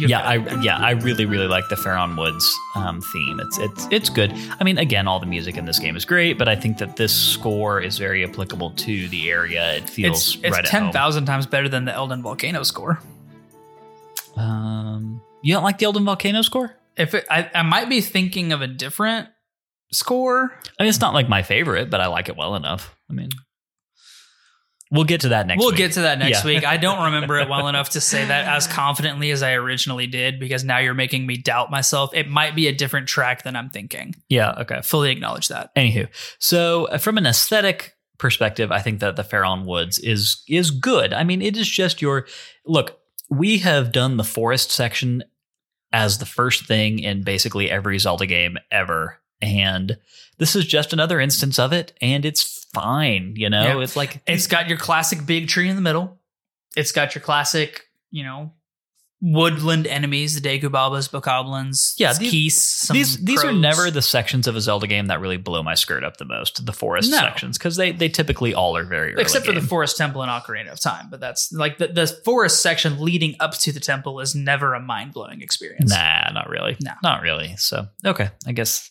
You Yeah, I yeah, I really really like the Faron Woods um, theme. It's it's it's good. I mean, again, all the music in this game is great, but I think that this score is very applicable to the area. It feels it's, it's right 10,000 times better than the Eldin Volcano score. Um, you don't like the Eldin Volcano score? If it, I, I might be thinking of a different score. I mean, it's not like my favorite, but I like it well enough. I mean, We'll get to that next week. we'll week. get to that next Yeah. week. I don't remember it well [LAUGHS] enough to say that as confidently as I originally did because now you're making me doubt myself. It might be a different track than I'm thinking. yeah, okay. Fully acknowledge that. Anywho, so uh, from an aesthetic perspective, I think that the Faron Woods is is good. I mean, it is just your look. We have done the forest section as the first thing in basically every Zelda game ever, and this is just another instance of it, and it's fine. You know, Yeah. it's like It's got your classic big tree in the middle. It's got your classic, you know, woodland enemies, the Deku Babas, Bokoblins, Yeah, these- these these are never the sections of a Zelda game that really blow my skirt up the most. The forest No. sections because they they typically all are very except for the forest temple in Ocarina of Time. But that's like the, the forest section leading up to the temple is never a mind blowing experience. Nah, not really. No. not really. So okay, I guess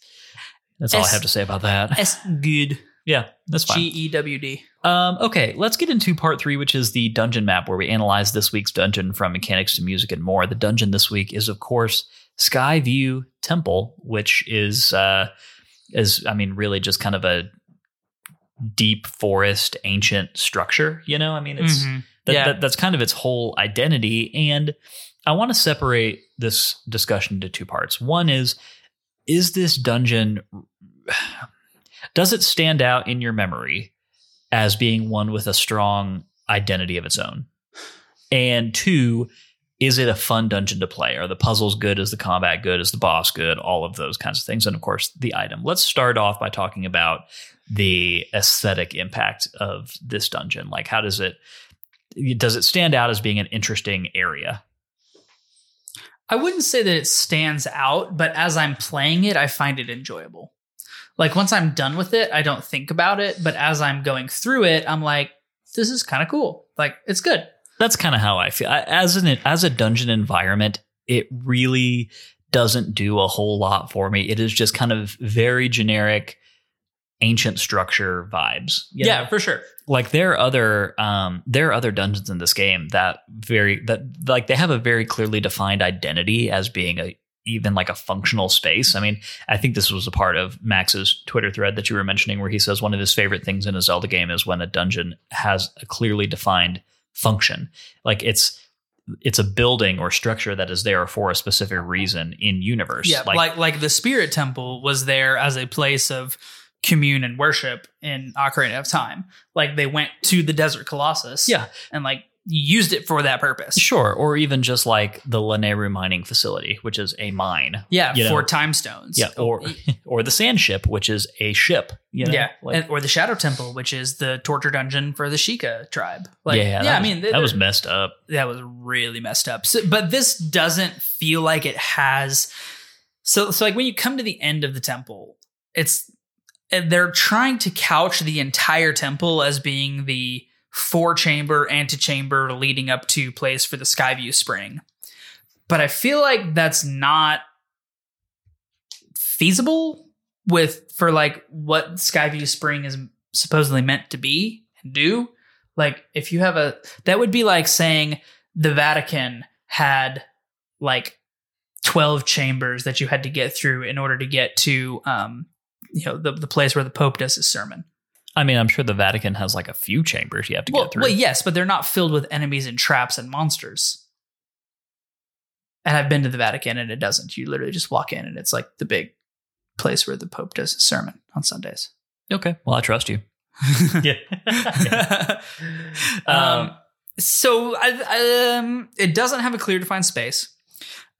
that's all I have to say about that. It's good. Yeah, that's fine. G E W D. Um, okay, let's get into part three, which is the dungeon map, where we analyze this week's dungeon from mechanics to music and more. The dungeon this week is, of course, Skyview Temple, which is uh, is I mean, really just kind of a deep forest, ancient structure. You know, I mean, it's Mhm. that, Yeah. that- that's kind of its whole identity. And I want to separate this discussion into two parts. One is, is this dungeon, does it stand out in your memory as being one with a strong identity of its own? And two, is it a fun dungeon to play? Are the puzzles good? Is the combat good? Is the boss good? All of those kinds of things. And of course, the item. Let's start off by talking about the aesthetic impact of this dungeon. Like, how does it does it stand out as being an interesting area? I wouldn't say that it stands out, but as I'm playing it, I find it enjoyable. Like once I'm done with it, I don't think about it, but as I'm going through it, I'm like, this is kind of cool. Like it's good. That's kind of how I feel. I- As an as a dungeon environment, it really doesn't do a whole lot for me. It is just kind of very generic ancient structure vibes. you know? for sure. like there are other um there are other dungeons in this game that very that like they have a very clearly defined identity as being a even like a functional space. I mean, I think this was a part of Max's Twitter thread that you were mentioning where he says one of his favorite things in a Zelda game is when a dungeon has a clearly defined function. Like it's it's a building or structure that is there for a specific reason in universe. Yeah, like, like the Spirit Temple was there as a place of commune and worship in Ocarina of Time. Like they went to the Desert Colossus, Yeah. and like used it for that purpose. Sure, or even just like the Lanayru mining facility, which is a mine. Yeah, You know. for time stones. Yeah, or [LAUGHS] or the sand ship, which is a ship. You know? yeah, like, and, or the Shadow Temple, which is the torture dungeon for the Sheikah tribe. Like, yeah, yeah, I mean, that was messed up. that was really messed up. So, but this doesn't feel like it has. So, so like when you come to the end of the temple, it's they're trying to couch the entire temple as being the four chamber antechamber leading up to place for the Skyview Spring. But I feel like that's not feasible with for like what Skyview Spring is supposedly meant to be and do. Like if you have a that would be like saying the Vatican had like 12 chambers that you had to get through in order to get to um you know the, the place where the pope does his sermon I mean, I'm sure the Vatican has like a few chambers you have to well, get through. well yes but they're not filled with enemies and traps and monsters and i've been to the vatican and it doesn't you literally just walk in and it's like the big place where the pope does his sermon on sundays Okay, well, I trust you. [LAUGHS] yeah. [LAUGHS] um, so I, um, it doesn't have a clear defined space.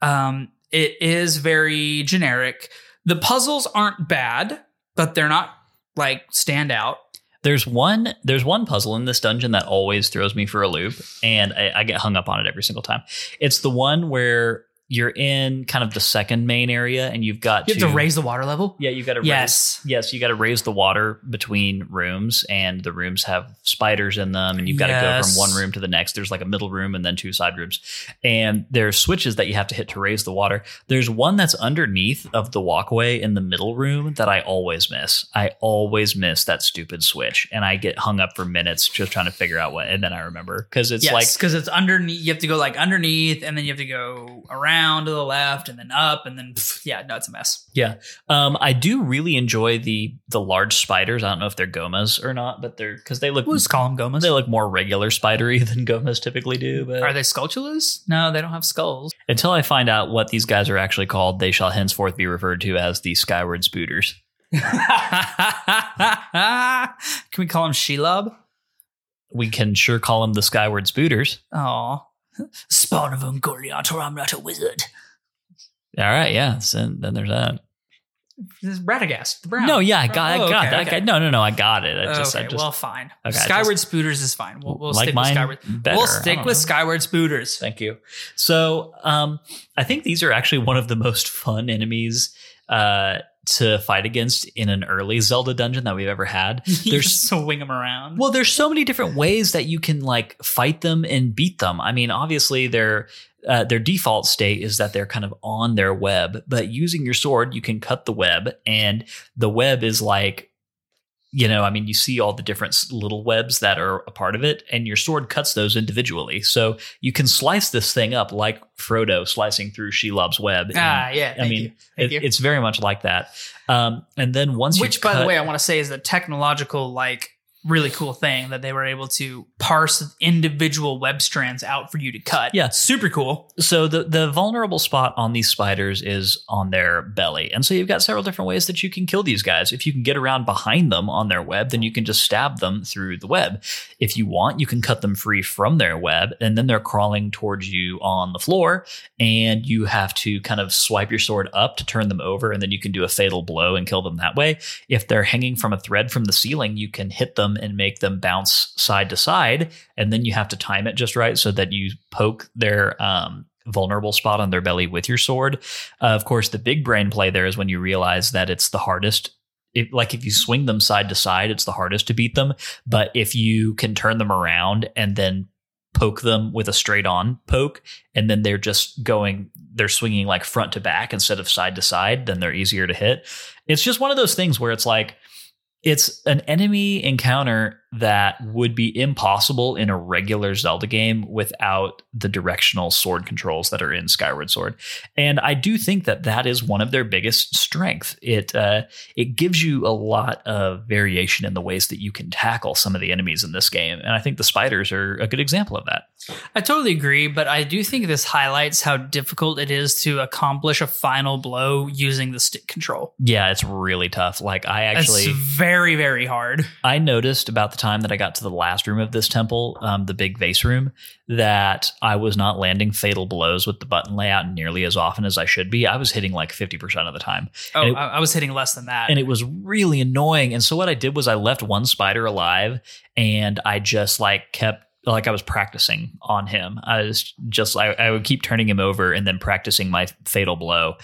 Um, it is very generic. The puzzles aren't bad, but they're not like stand out. There's one. There's one puzzle in this dungeon that always throws me for a loop, and I, I get hung up on it every single time. It's the one where you're in kind of the second main area, and you've got You have to raise the water level. Yeah, you've got to Yes. Yes, you got to raise the water between rooms, and the rooms have spiders in them, and you've got to go from one room to the next. There's like a middle room and then two side rooms, and there's switches that you have to hit to raise the water. There's one that's underneath of the walkway in the middle room that I always miss. I always miss that stupid switch, and I get hung up for minutes just trying to figure out what. And then I remember because it's yes, like because it's underneath. You have to go like underneath, and then you have to go around around to the left and then up and then pff, yeah, no, it's a mess. Yeah. Um, I do really enjoy the the large spiders. I don't know if they're gomas or not, but they're because they look We'll just call them gomas. they look more regular spidery [LAUGHS] than gomas typically do. But Are they Skulltulas? No, they don't have skulls. until I find out what these guys are actually called, they shall henceforth be referred to as the Skyward Spooters. [LAUGHS] Can we call them Shelob? We can sure call them the Skyward Spooters. Oh, spawn of Ungoliant, or I'm not a wizard. All right, yeah. So then there's that. This is Radagast, the brown. No, yeah, I got, Oh, I got okay, that. okay. No, no, no, I got it. I just, okay, I just well, fine. Okay, I Skyward Spooters is fine. We'll, we'll like stick with Skyward. better. We'll stick with know. Skyward Spooters. Thank you. So, um, I think these are actually one of the most fun enemies uh, to fight against in an early Zelda dungeon that we've ever had. [LAUGHS] There's swing them around. well, there's so many different ways that you can like fight them and beat them. I mean, obviously their uh, their default state is that they're kind of on their web, but using your sword, you can cut the web, and the web is like, you know, I mean, you see all the different little webs that are a part of it, and your sword cuts those individually. So you can slice this thing up like Frodo slicing through Shelob's web. and ah, yeah. Thank I mean, it- it's very much like that. Um, and then once you Which, by the way, I want to say is a technological, like, really cool thing that they were able to parse individual web strands out for you to cut. Yeah. super cool. So the the vulnerable spot on these spiders is on their belly, and so you've got several different ways that you can kill these guys. If you can get around behind them on their web, then you can just stab them through the web. If you want, you can cut them free from their web, and then they're crawling towards you on the floor, and you have to kind of swipe your sword up to turn them over, and then you can do a fatal blow and kill them that way. If they're hanging from a thread from the ceiling, you can hit them and make them bounce side to side, and then you have to time it just right so that you poke their um, vulnerable spot on their belly with your sword. Uh, of course, the big brain play there is when you realize that it's the hardest. If, like if you swing them side to side, it's the hardest to beat them. But if you can turn them around and then poke them with a straight on poke, and then they're just going, they're swinging like front to back instead of side to side, then they're easier to hit. It's just one of those things where it's like, it's an enemy encounter that would be impossible in a regular Zelda game without the directional sword controls that are in Skyward Sword. And I do think that that is one of their biggest strengths. It uh, it gives you a lot of variation in the ways that you can tackle some of the enemies in this game, and I think the spiders are a good example of that. I totally agree, but I do think this highlights how difficult it is to accomplish a final blow using the stick control. Yeah, it's really tough. Like I actually, it's very, very hard. I noticed about the time that I got to the last room of this temple, um, the big vase room, that I was not landing fatal blows with the button layout nearly as often as I should be. I was hitting like 50% of the time. Oh, it- I, was hitting less than that. And it was really annoying. And so what I did was I left one spider alive and I just like kept like I was practicing on him. I was just I, I would keep turning him over and then practicing my fatal blow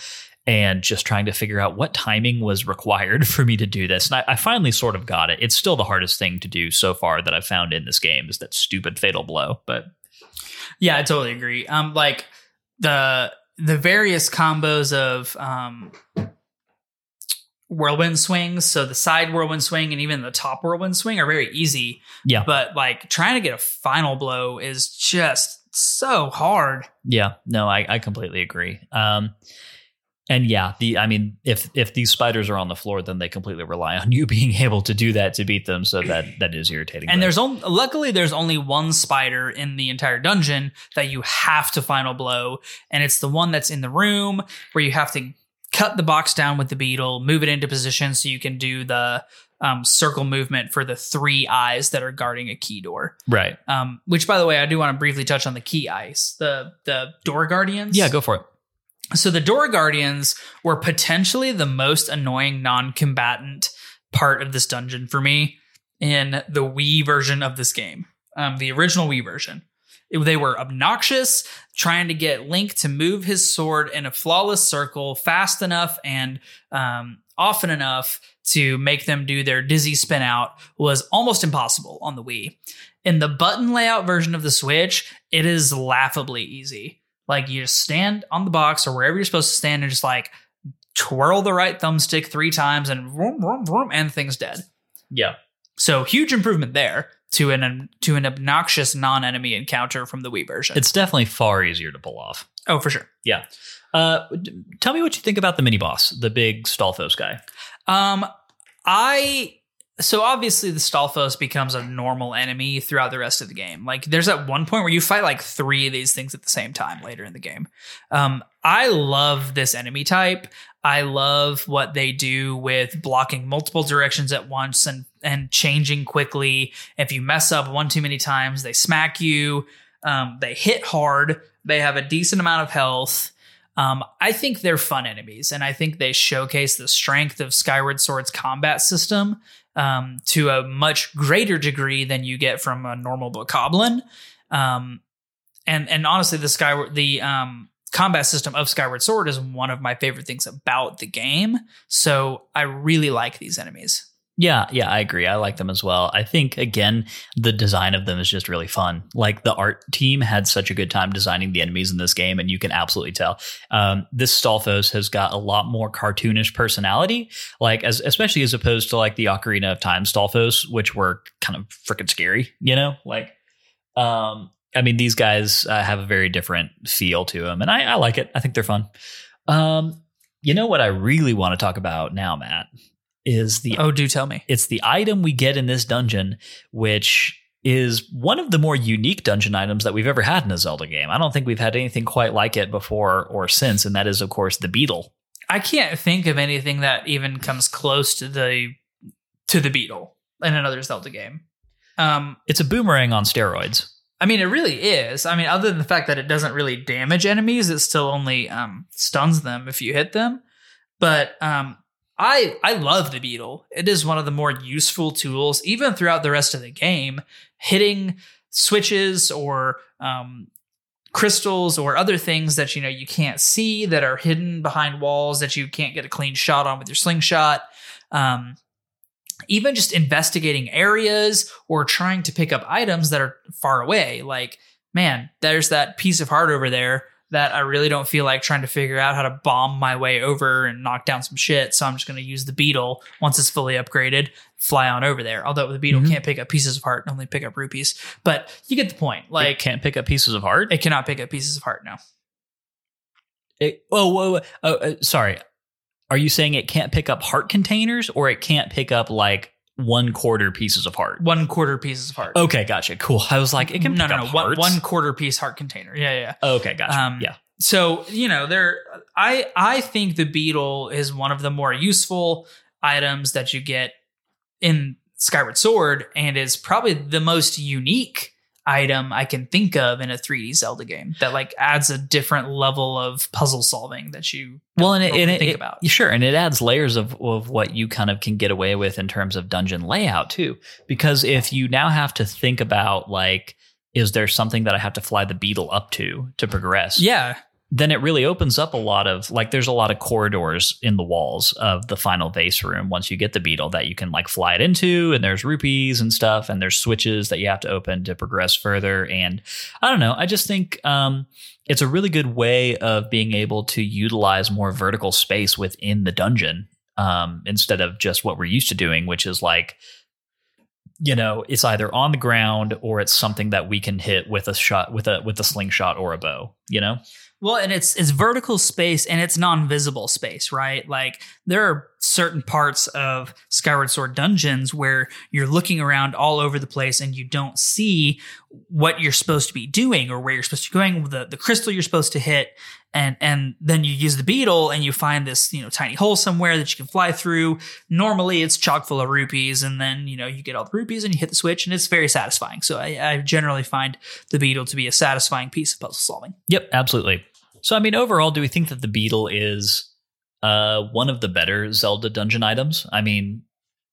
and just trying to figure out what timing was required [LAUGHS] for me to do this. And I, I finally sort of got it. It's still the hardest thing to do so far that I've found in this game is that stupid fatal blow. But Yeah, I totally agree. Um, like the the various combos of um whirlwind swings, so the side whirlwind swing and even the top whirlwind swing are very easy. Yeah. But like trying to get a final blow is just so hard. Yeah, no, I, I completely agree. Um, and yeah, the I mean, if if these spiders are on the floor, then they completely rely on you [LAUGHS] being able to do that to beat them. So that that is irritating. And there's only luckily there's only one spider in the entire dungeon that you have to final blow, and it's the one that's in the room where you have to cut the box down with the beetle, move it into position so you can do the um, circle movement for the three eyes that are guarding a key door. right. Um, which, by the way, I do want to briefly touch on the key eyes, the the door guardians. Yeah, go for it. So the door guardians were potentially the most annoying non-combatant part of this dungeon for me in the Wii version of this game, um, the original Wii version. It- they were obnoxious, trying to get Link to move his sword in a flawless circle fast enough and um, often enough to make them do their dizzy spin out was almost impossible on the Wii. In the button layout version of the Switch, it is laughably easy. Like you just stand on the box or wherever you're supposed to stand and just like twirl the right thumbstick three times and vroom, vroom, vroom, and thing's dead. Yeah. So huge improvement there to an to an obnoxious non-enemy encounter from the Wii version. It's definitely far easier to pull off. Oh, for sure. Yeah. Uh, tell me what you think about the mini boss, the big Stalfos guy. Um, I so obviously the Stalfos becomes a normal enemy throughout the rest of the game. Like there's at one point where you fight like three of these things at the same time later in the game. Um, I love this enemy type. I love what they do with blocking multiple directions at once and and changing quickly. If you mess up one too many times, they smack you. Um, they hit hard. They have a decent amount of health. Um, I think they're fun enemies, and I think they showcase the strength of Skyward Sword's combat system um, to a much greater degree than you get from a normal bokoblin. Um, and and honestly, the Skyward the um, combat system of Skyward Sword is one of my favorite things about the game. So I really like these enemies. Yeah, yeah, I agree. I like them as well. I think again, the design of them is just really fun. Like the art team had such a good time designing the enemies in this game, and you can absolutely tell. Um, this Stalfos has got a lot more cartoonish personality, like as especially as opposed to like the Ocarina of Time Stalfos, which were kind of freaking scary. You know, like um, I mean, these guys uh, have a very different feel to them, and I, I like it. I think they're fun. Um, you know what I really want to talk about now, Matt, is the Oh, do tell me. it's the item we get in this dungeon, which is one of the more unique dungeon items that we've ever had in a Zelda game. I don't think we've had anything quite like it before or since, and that is, of course, the beetle. I can't think of anything that even comes close to the to the beetle in another Zelda game. Um, It's a boomerang on steroids. I mean, it really is. I mean, other than the fact that it doesn't really damage enemies, it still only um, stuns them if you hit them. But um, I I love the beetle. It is one of the more useful tools, even throughout the rest of the game. Hitting switches or um, crystals or other things that you know you can't see that are hidden behind walls that you can't get a clean shot on with your slingshot. Um, even just investigating areas or trying to pick up items that are far away. Like, man, there's that piece of heart over there that I really don't feel like trying to figure out how to bomb my way over and knock down some shit. So I'm just going to use the beetle once it's fully upgraded, fly on over there. Although the beetle Mhm. can't pick up pieces of heart, only pick up rupees. But you get the point. Like, Like, can't pick up pieces of heart. it cannot pick up pieces of heart now. It, oh, whoa, whoa, oh, uh, sorry. Are you saying it can't pick up heart containers, or it can't pick up like one quarter pieces of heart? One quarter pieces of heart. Okay, gotcha. Cool. I was like, it can no, no, no. One, one quarter piece heart container. Yeah, yeah. yeah. Okay, gotcha. Um, yeah. so you know there i i think the beetle is one of the more useful items that you get in skyward sword and is probably the most unique item i can think of in a 3d zelda game that like adds a different level of puzzle solving that you Well, and it, and think it- about. sure, and it adds layers of of what you kind of can get away with in terms of dungeon layout too. Because if you now have to think about like, is there something that I have to fly the beetle up to to progress? yeah then it really opens up a lot of like there's a lot of corridors in the walls of the final vase room once you get the beetle that you can like fly it into and there's rupees and stuff and there's switches that you have to open to progress further and i don't know i just think um it's a really good way of being able to utilize more vertical space within the dungeon um instead of just what we're used to doing which is like you know it's either on the ground or it's something that we can hit with a shot with a with a slingshot or a bow you know Well, and it's it's vertical space and it's non-visible space, right? Like there are certain parts of Skyward Sword dungeons where you're looking around all over the place and you don't see what you're supposed to be doing or where you're supposed to be going, the the crystal you're supposed to hit, and and then you use the beetle and you find this you know tiny hole somewhere that you can fly through. Normally it's chock full of rupees, and then you know you get all the rupees and you hit the switch, and it's very satisfying. So I, I generally find the beetle to be a satisfying piece of puzzle solving. Yep, absolutely. So, I mean, overall, do we think that the beetle is uh, one of the better Zelda dungeon items? I mean,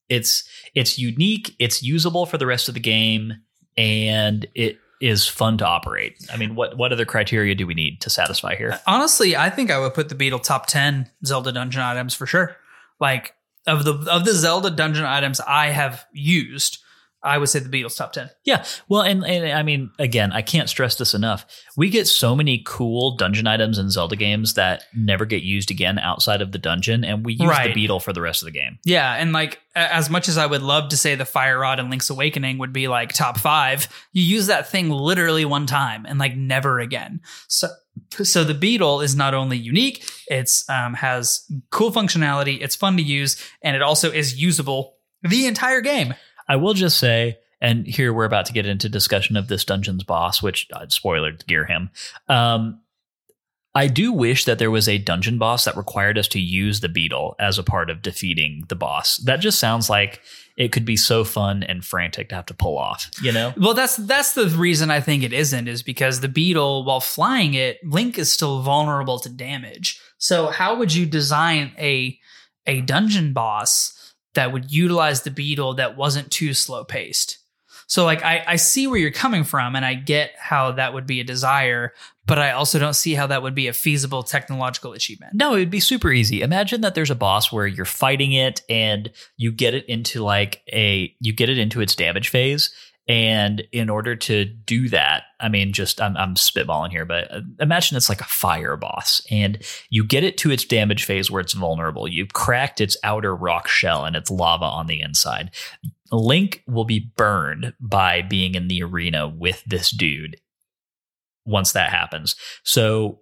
it's it's unique, it's usable for the rest of the game, and it is fun to operate. I mean, what what other criteria do we need to satisfy here? Honestly, I think I would put the Beetle top ten Zelda dungeon items for sure. Like of the of the Zelda dungeon items I have used, I would say the Beatles top ten. Yeah, well, and, and I mean, again, I can't stress this enough. We get so many cool dungeon items in Zelda games that never get used again outside of the dungeon, and we use the beetle for the rest of the game. Yeah, and like as much as I would love to say the Fire Rod and Link's Awakening would be like top five, you use that thing literally one time and like never again. So so the beetle is not only unique it's um, has cool functionality it's fun to use and it also is usable the entire game I will just say, and here we're about to get into discussion of this dungeon's boss, which uh, spoiler Girahim. Um, I do wish that there was a dungeon boss that required us to use the beetle as a part of defeating the boss. That just sounds like it could be so fun and frantic to have to pull off, you know? well that's that's the reason i think it isn't is because the beetle while flying it link is still vulnerable to damage so how would you design a a dungeon boss that would utilize the beetle that wasn't too slow paced so like I, I see where you're coming from and i get how that would be a desire but i also don't see how that would be a feasible technological achievement No, it'd be super easy. Imagine that there's a boss where you're fighting it and you get it into like a you get it into its damage phase. And in order to do that, I mean, just I'm, I'm spitballing here, but uh, imagine it's like a fire boss, and you get it to its damage phase where it's vulnerable. You've cracked its outer rock shell, and it's lava on the inside. Link will be burned by being in the arena with this dude once that happens. So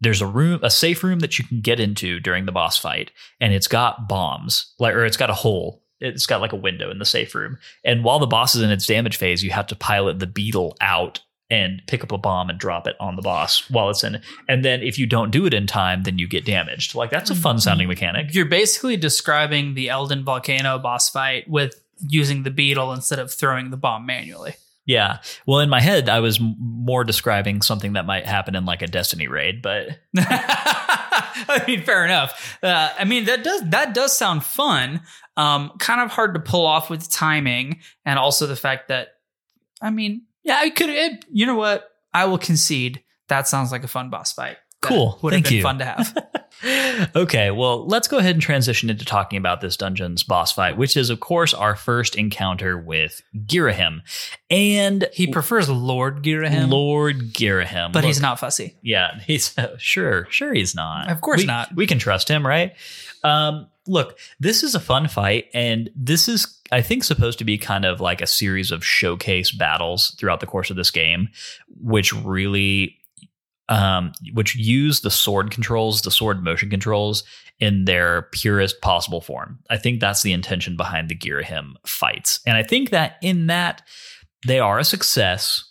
there's a room, a safe room that you can get into during the boss fight, and it's got bombs, like or it's got a hole. It's got like a window in the safe room. And while the boss is in its damage phase, you have to pilot the beetle out and pick up a bomb and drop it on the boss while it's in. And then if you don't do it in time, then you get damaged. Like that's a fun mm-hmm. sounding mechanic. You're basically describing the Eldin Volcano boss fight with using the beetle instead of throwing the bomb manually. Yeah. Well, in my head, I was m- more describing something that might happen in like a Destiny raid, but [LAUGHS] [LAUGHS] I mean, fair enough. Uh, I mean, that does that does sound fun. Um, kind of hard to pull off with timing, and also the fact that, I mean, yeah, I could. It, you know what? I will concede. That sounds like a fun boss fight. Cool. Would have Thank been you. fun to have. [LAUGHS] okay, well, let's go ahead and transition into talking about this dungeon's boss fight, which is, of course, our first encounter with Girahim. And he prefers Lord Girahim, Lord Girahim. but he's not fussy. Yeah, [LAUGHS] he's sure, sure he's not. Of course We- not. We can trust him, right? Um, look, this is a fun fight, and this is, I think, supposed to be kind of like a series of showcase battles throughout the course of this game, which really, um, which use the sword controls, the sword motion controls, in their purest possible form. I think that's the intention behind the Girahim fights, and I think that in that they are a success.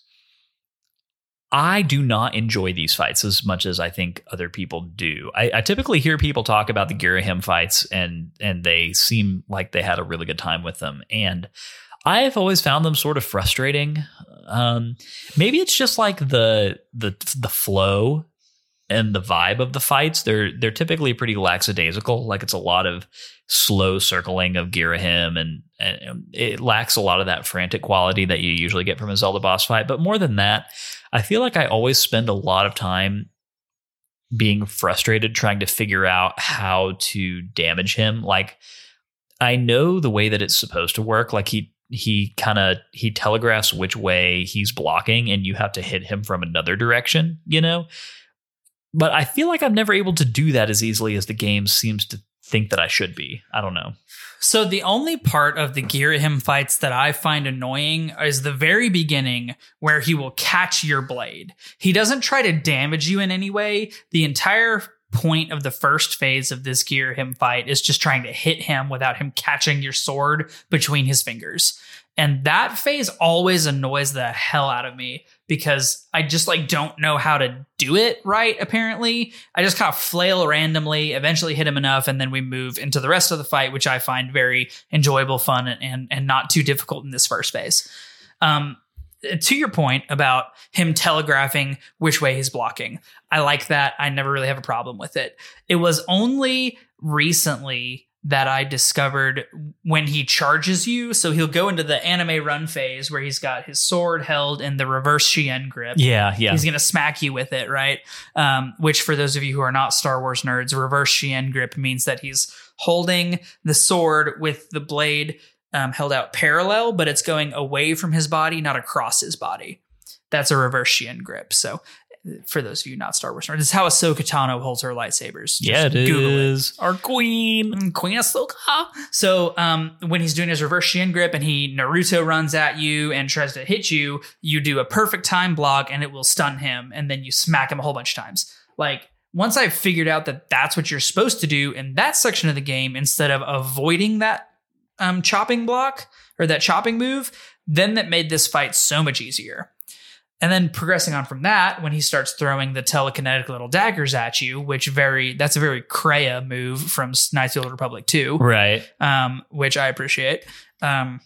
I do not enjoy these fights as much as I think other people do. I, I typically hear people talk about the Girahim fights and and they seem like they had a really good time with them. And I've always found them sort of frustrating. Um, maybe it's just like the the the flow and the vibe of the fights. They're they're typically pretty lackadaisical. Like it's a lot of slow circling of Girahim and, and it lacks a lot of that frantic quality that you usually get from a Zelda boss fight. But more than that, I feel like I always spend a lot of time being frustrated trying to figure out how to damage him. Like I know the way that it's supposed to work. Like he he kind of he telegraphs which way he's blocking and you have to hit him from another direction, you know? But I feel like I'm never able to do that as easily as the game seems to think that I should be. I don't know. So the only part of the Girahim fights that I find annoying is the very beginning where he will catch your blade. He doesn't try to damage you in any way. The entire point of the first phase of this Girahim fight is just trying to hit him without him catching your sword between his fingers. And that phase always annoys the hell out of me because I just like don't know how to do it right apparently. I just kind of flail randomly, eventually hit him enough and then we move into the rest of the fight which I find very enjoyable, fun and and, not too difficult in this first phase. Um to your point about him telegraphing which way he's blocking. I like that. I never really have a problem with it. It was only recently that I discovered when he charges you. So he'll go into the anime run phase where he's got his sword held in the reverse Shien grip. Yeah, yeah. He's gonna smack you with it, right? Um, which, for those of you who are not Star Wars nerds, reverse Shien grip means that he's holding the sword with the blade um, held out parallel, but it's going away from his body, not across his body. That's a reverse Shien grip. So For those of you not Star Wars, nerds, this is how Ahsoka Tano holds her lightsabers. Just yeah, it Google is. Our queen. Mm, Queen Ahsoka. So um, when he's doing his reverse Shien grip and he Naruto runs at you and tries to hit you, you do a perfect time block and it will stun him, and then you smack him a whole bunch of times. Like once I figured out that that's what you're supposed to do in that section of the game, instead of avoiding that um, chopping block or that chopping move, then that made this fight so much easier. And then progressing on from that, when he starts throwing the telekinetic little daggers at you, which very that's a very Kreia move from Knights of the Old Republic 2, Right. um, which I appreciate. Um,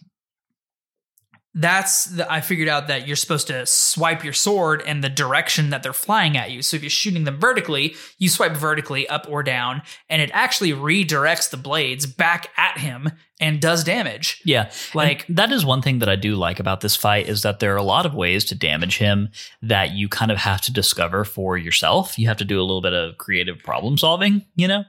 that's the, I figured out that you're supposed to swipe your sword in the direction that they're flying at you. So if you're shooting them vertically, you swipe vertically up or down, and it actually redirects the blades back at him and does damage. Yeah. Like And that is one thing that I do like about this fight is that there are a lot of ways to damage him that you kind of have to discover for yourself. You have to do a little bit of creative problem solving, you know?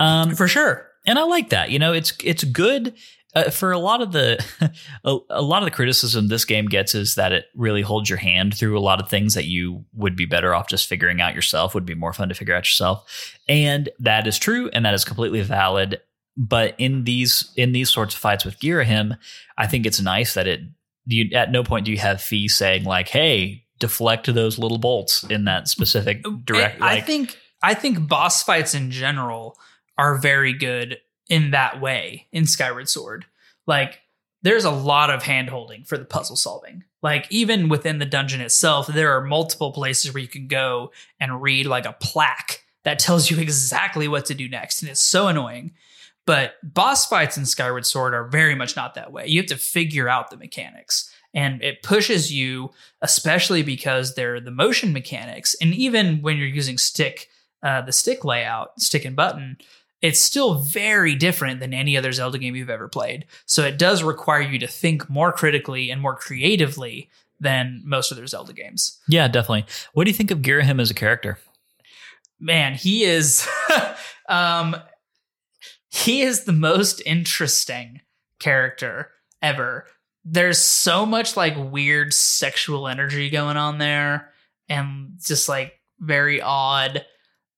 Um, for sure. and I like that. You know, it's it's good uh, for a lot of the [LAUGHS] a, a lot of the criticism this game gets is that it really holds your hand through a lot of things that you would be better off just figuring out yourself. Would be more fun to figure out yourself, and that is true, and that is completely valid. But in these in these sorts of fights with Girahim, I think it's nice that it you at no point do you have Fi saying like, "Hey, deflect those little bolts in that specific direct." I like, think I think boss fights in general are very good in that way in Skyward Sword. Like there's a lot of hand holding for the puzzle solving. Like even within the dungeon itself, there are multiple places where you can go and read like a plaque that tells you [LAUGHS] exactly what to do next. And it's so annoying. But boss fights in Skyward Sword are very much not that way. You have to figure out the mechanics. And it pushes you, especially because they're the motion mechanics. And even when you're using stick, uh, the stick layout, stick and button, it's still very different than any other Zelda game you've ever played. So it does require you to think more critically and more creatively than most other Zelda games. yeah, definitely. What do you think of Girahim as a character? Man, he is [LAUGHS] um he is the most interesting character ever. There's so much like weird sexual energy going on there and just like very odd.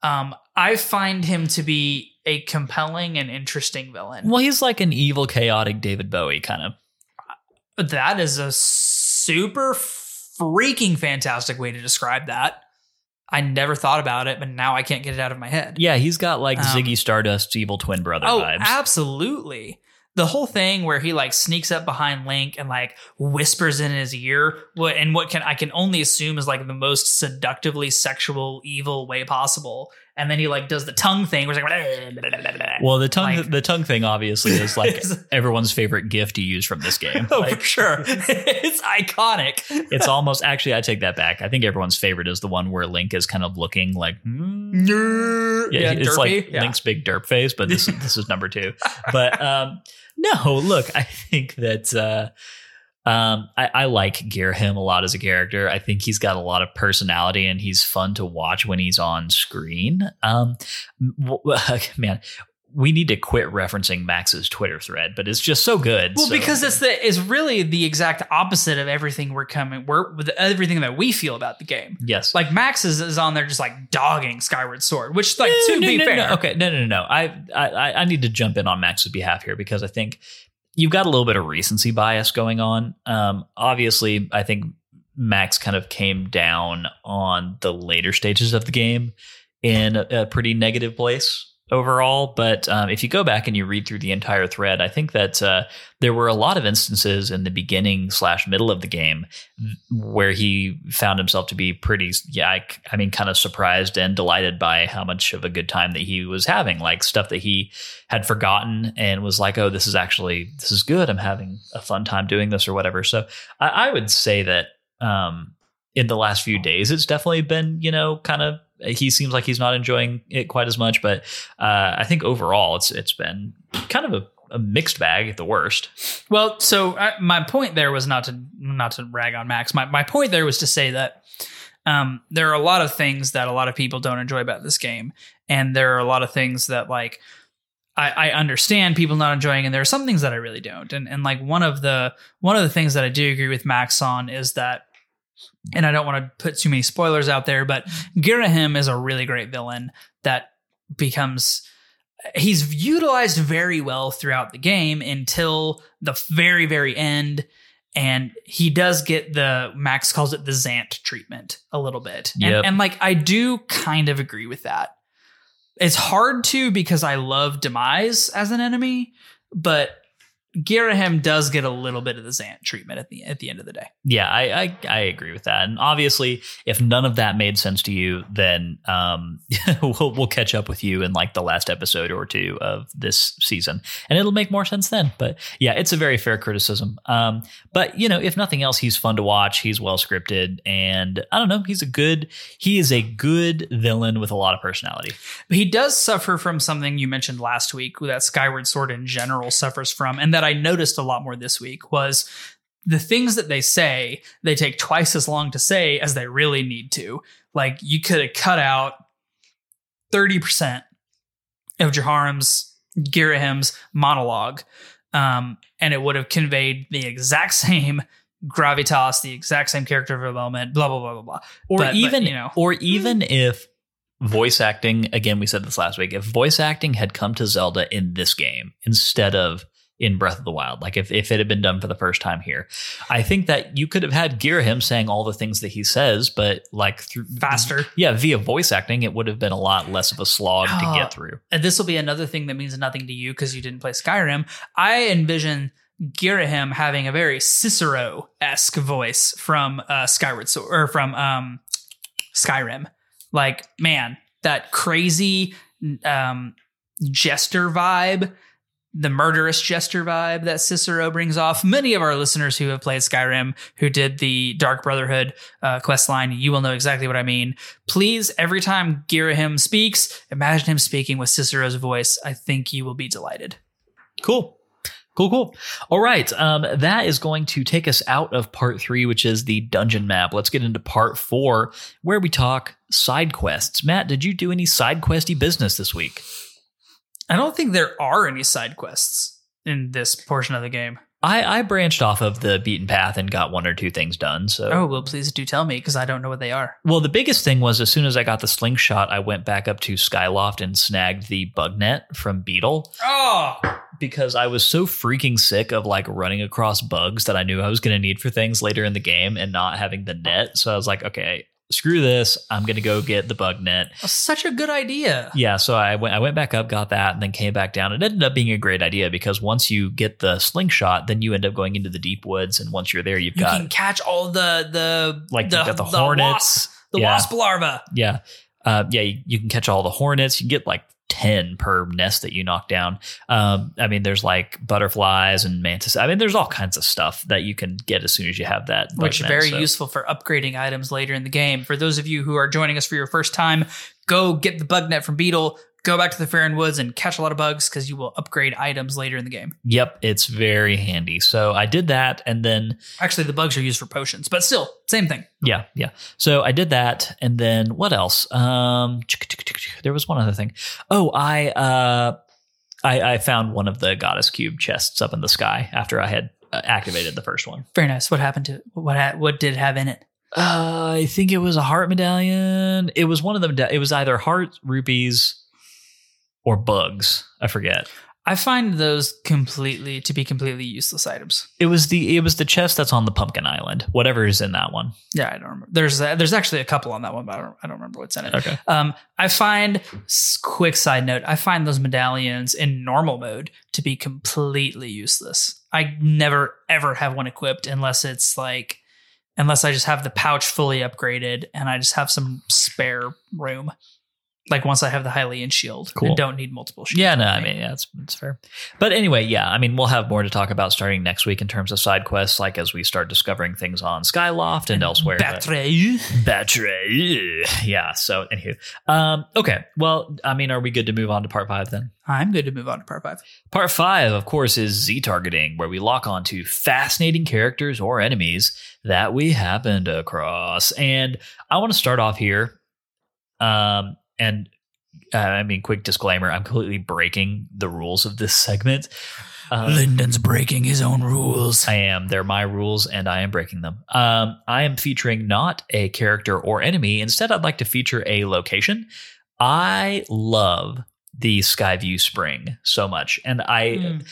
Um I find him to be a compelling and interesting villain. Well, he's like an evil, chaotic David Bowie kind of. That is a super freaking fantastic way to describe that. I never thought about it, but now I can't get it out of my head. Yeah, he's got like Um, Ziggy Stardust's evil twin brother oh, vibes. absolutely. The whole thing where he like sneaks up behind Link and like whispers in his ear, what and what can I can only assume is like the most seductively sexual, evil way possible. And then he like does the tongue thing, where it's like, [LAUGHS] well, the tongue like- the tongue thing obviously is like [LAUGHS] everyone's favorite gift to use from this game. oh, Like, for sure, [LAUGHS] it's iconic. it's almost actually I take that back. I think everyone's favorite is the one where Link is kind of looking like hmm. yeah, it's derpy. like Yeah. Link's big derp face, but this this is number two. But um, no, look, I think that uh, um, I, I like Girahim a lot as a character. I think he's got a lot of personality and he's fun to watch when he's on screen. Um, [LAUGHS] man. We need to quit referencing Max's Twitter thread, but it's just so good. Well, so- because it's the is really the exact opposite of everything we're coming we're with everything that we feel about the game. yes, Like Max is, is on there just like dogging Skyward Sword, which like No, to no, be no, fair. Okay, no, no, no, no. I, I, I need to jump in on Max's behalf here because I think you've got a little bit of recency bias going on. Um, obviously, I think Max kind of came down on the later stages of the game in a, a pretty negative place overall. But um, if you go back and you read through the entire thread, I think that uh, there were a lot of instances in the beginning slash middle of the game where he found himself to be pretty, yeah, I, I mean, kind of surprised and delighted by how much of a good time that he was having, like stuff that he had forgotten and was like, oh, this is actually, this is good. I'm having a fun time doing this or whatever. So I, I would say that um, in the last few days, it's definitely been, you know, kind of, he seems like he's not enjoying it quite as much, but uh, I think overall it's it's been kind of a, a mixed bag at the worst. Well, so uh, my point there was not to not to rag on Max. My my point there was to say that um, there are a lot of things that a lot of people don't enjoy about this game, and there are a lot of things that like I, I understand people not enjoying, and there are some things that I really don't. And and like one of the one of the things that I do agree with Max on is that and I don't want to put too many spoilers out there, but Girahim is a really great villain that becomes he's utilized very well throughout the game until the very very end and he does get the max calls it the zant treatment a little bit. And, and like i do kind of agree with that. It's hard to because i love demise as an enemy but Girahim does get a little bit of the Zant treatment at the at the end of the day. Yeah, I, I I agree with that. And obviously, if none of that made sense to you, then um, [LAUGHS] we'll we'll catch up with you in like the last episode or two of this season, and it'll make more sense then. But yeah, it's a very fair criticism. Um, but you know, if nothing else, he's fun to watch. He's well scripted, and I don't know, he's a good he is a good villain with a lot of personality. But he does suffer from something you mentioned last week that Skyward Sword in general suffers from, and that I noticed a lot more this week was the things that they say, they take twice as long to say as they really need to. Like you could have cut out 30% of Jaharim's Girahim's monologue, um, and it would have conveyed the exact same gravitas, the exact same character development, blah blah blah blah blah. or But- but, even you know. or even if voice acting again we said this last week if voice acting had come to zelda in this game instead of in breath of the wild like if, if it had been done for the first time here i think that you could have had Girahim saying all the things that he says but like through Faster. yeah via voice acting it would have been a lot less of a slog to Oh. get through and this will be another thing that means nothing to you because you didn't play Skyrim. I envision Girahim having a very Cicero esque voice from uh, Skyward Sword or from um, Skyrim. Like, man, that crazy um, jester vibe, the murderous jester vibe that Cicero brings off. Many of our listeners who have played Skyrim, who did the Dark Brotherhood uh, quest line, you will know exactly what I mean. Please, every time Girahim speaks, imagine him speaking with Cicero's voice. I think you will be delighted. Cool. Cool, cool. All right. Um, that is going to take us out of part three, which is the dungeon map. Let's get into part four, where we talk side quests. Matt, did you do any side questy business this week? I don't think there are any side quests in this portion of the game. I, I branched off of the beaten path and got one or two things done. So, Oh, well, please do tell me because I don't know what they are. well, the biggest thing was as soon as I got the slingshot, I went back up to Skyloft and snagged the bug net from Beetle. Oh, because I was so freaking sick of like running across bugs that I knew I was going to need for things later in the game and not having the net. So I was like, okay, screw this. I'm going to go get the bug net. such a good idea. Yeah, so I went I went back up, got that, and then came back down. It ended up being a great idea because once you get the slingshot, then you end up going into the deep woods, and once you're there, you've got You got can catch all the the like the, you've got the, hornets. wasp, the yeah, wasp larva. yeah, uh, yeah. You, you can catch all the hornets. You can get like ten per nest that you knock down. Um, I mean, there's like butterflies and mantis. I mean, there's all kinds of stuff that you can get as soon as you have that. which net, very so- useful for upgrading items later in the game. For those of you who are joining us for your first time, go get the bug net from Beetle. Go back to the Faron Woods and catch a lot of bugs because you will upgrade items later in the game. Yep, it's very handy. So I did that, and then Actually, the bugs are used for potions, but still, same thing. Yeah, yeah. So I did that, and then what else? Um, there was one other thing. Oh, I uh, I, I found one of the goddess cube chests up in the sky after I had uh, activated the first one. Very nice. What happened to it? What ha- what did it have in it? Uh, I think it was a heart medallion. It was one of them. It was either heart rupees or bugs. I forget. I find those completely to be completely useless items. It was the it was the chest that's on the pumpkin island. Whatever is in that one. Yeah, I don't remember. There's uh, there's actually a couple on that one, but I don't, I don't remember what's in it. Okay. Um, I find quick side note. I find those medallions in normal mode to be completely useless. I never ever have one equipped unless it's like unless I just have the pouch fully upgraded and I just have some spare room. Like once I have the Hylian shield Cool. and don't need multiple shields. Yeah, no, I mean, yeah, it's, it's fair. But anyway, yeah, I mean, we'll have more to talk about starting next week in terms of side quests, like as we start discovering things on Skyloft and, elsewhere. but- Battery. Battery. Yeah. So, anywho. Um, okay. Well, I mean, are we good to move on to part five then? I'm good to move on to part five. Part five, of course, is Z targeting, where we lock onto fascinating characters or enemies that we happened across. And I want to start off here. Um, and uh, I mean, quick disclaimer I'm completely breaking the rules of this segment. Um, Lyndon's breaking his own rules. I am. They're my rules, and I am breaking them. Um, I am featuring not a character or enemy. Instead, I'd like to feature a location. I love the Skyview Spring so much, and I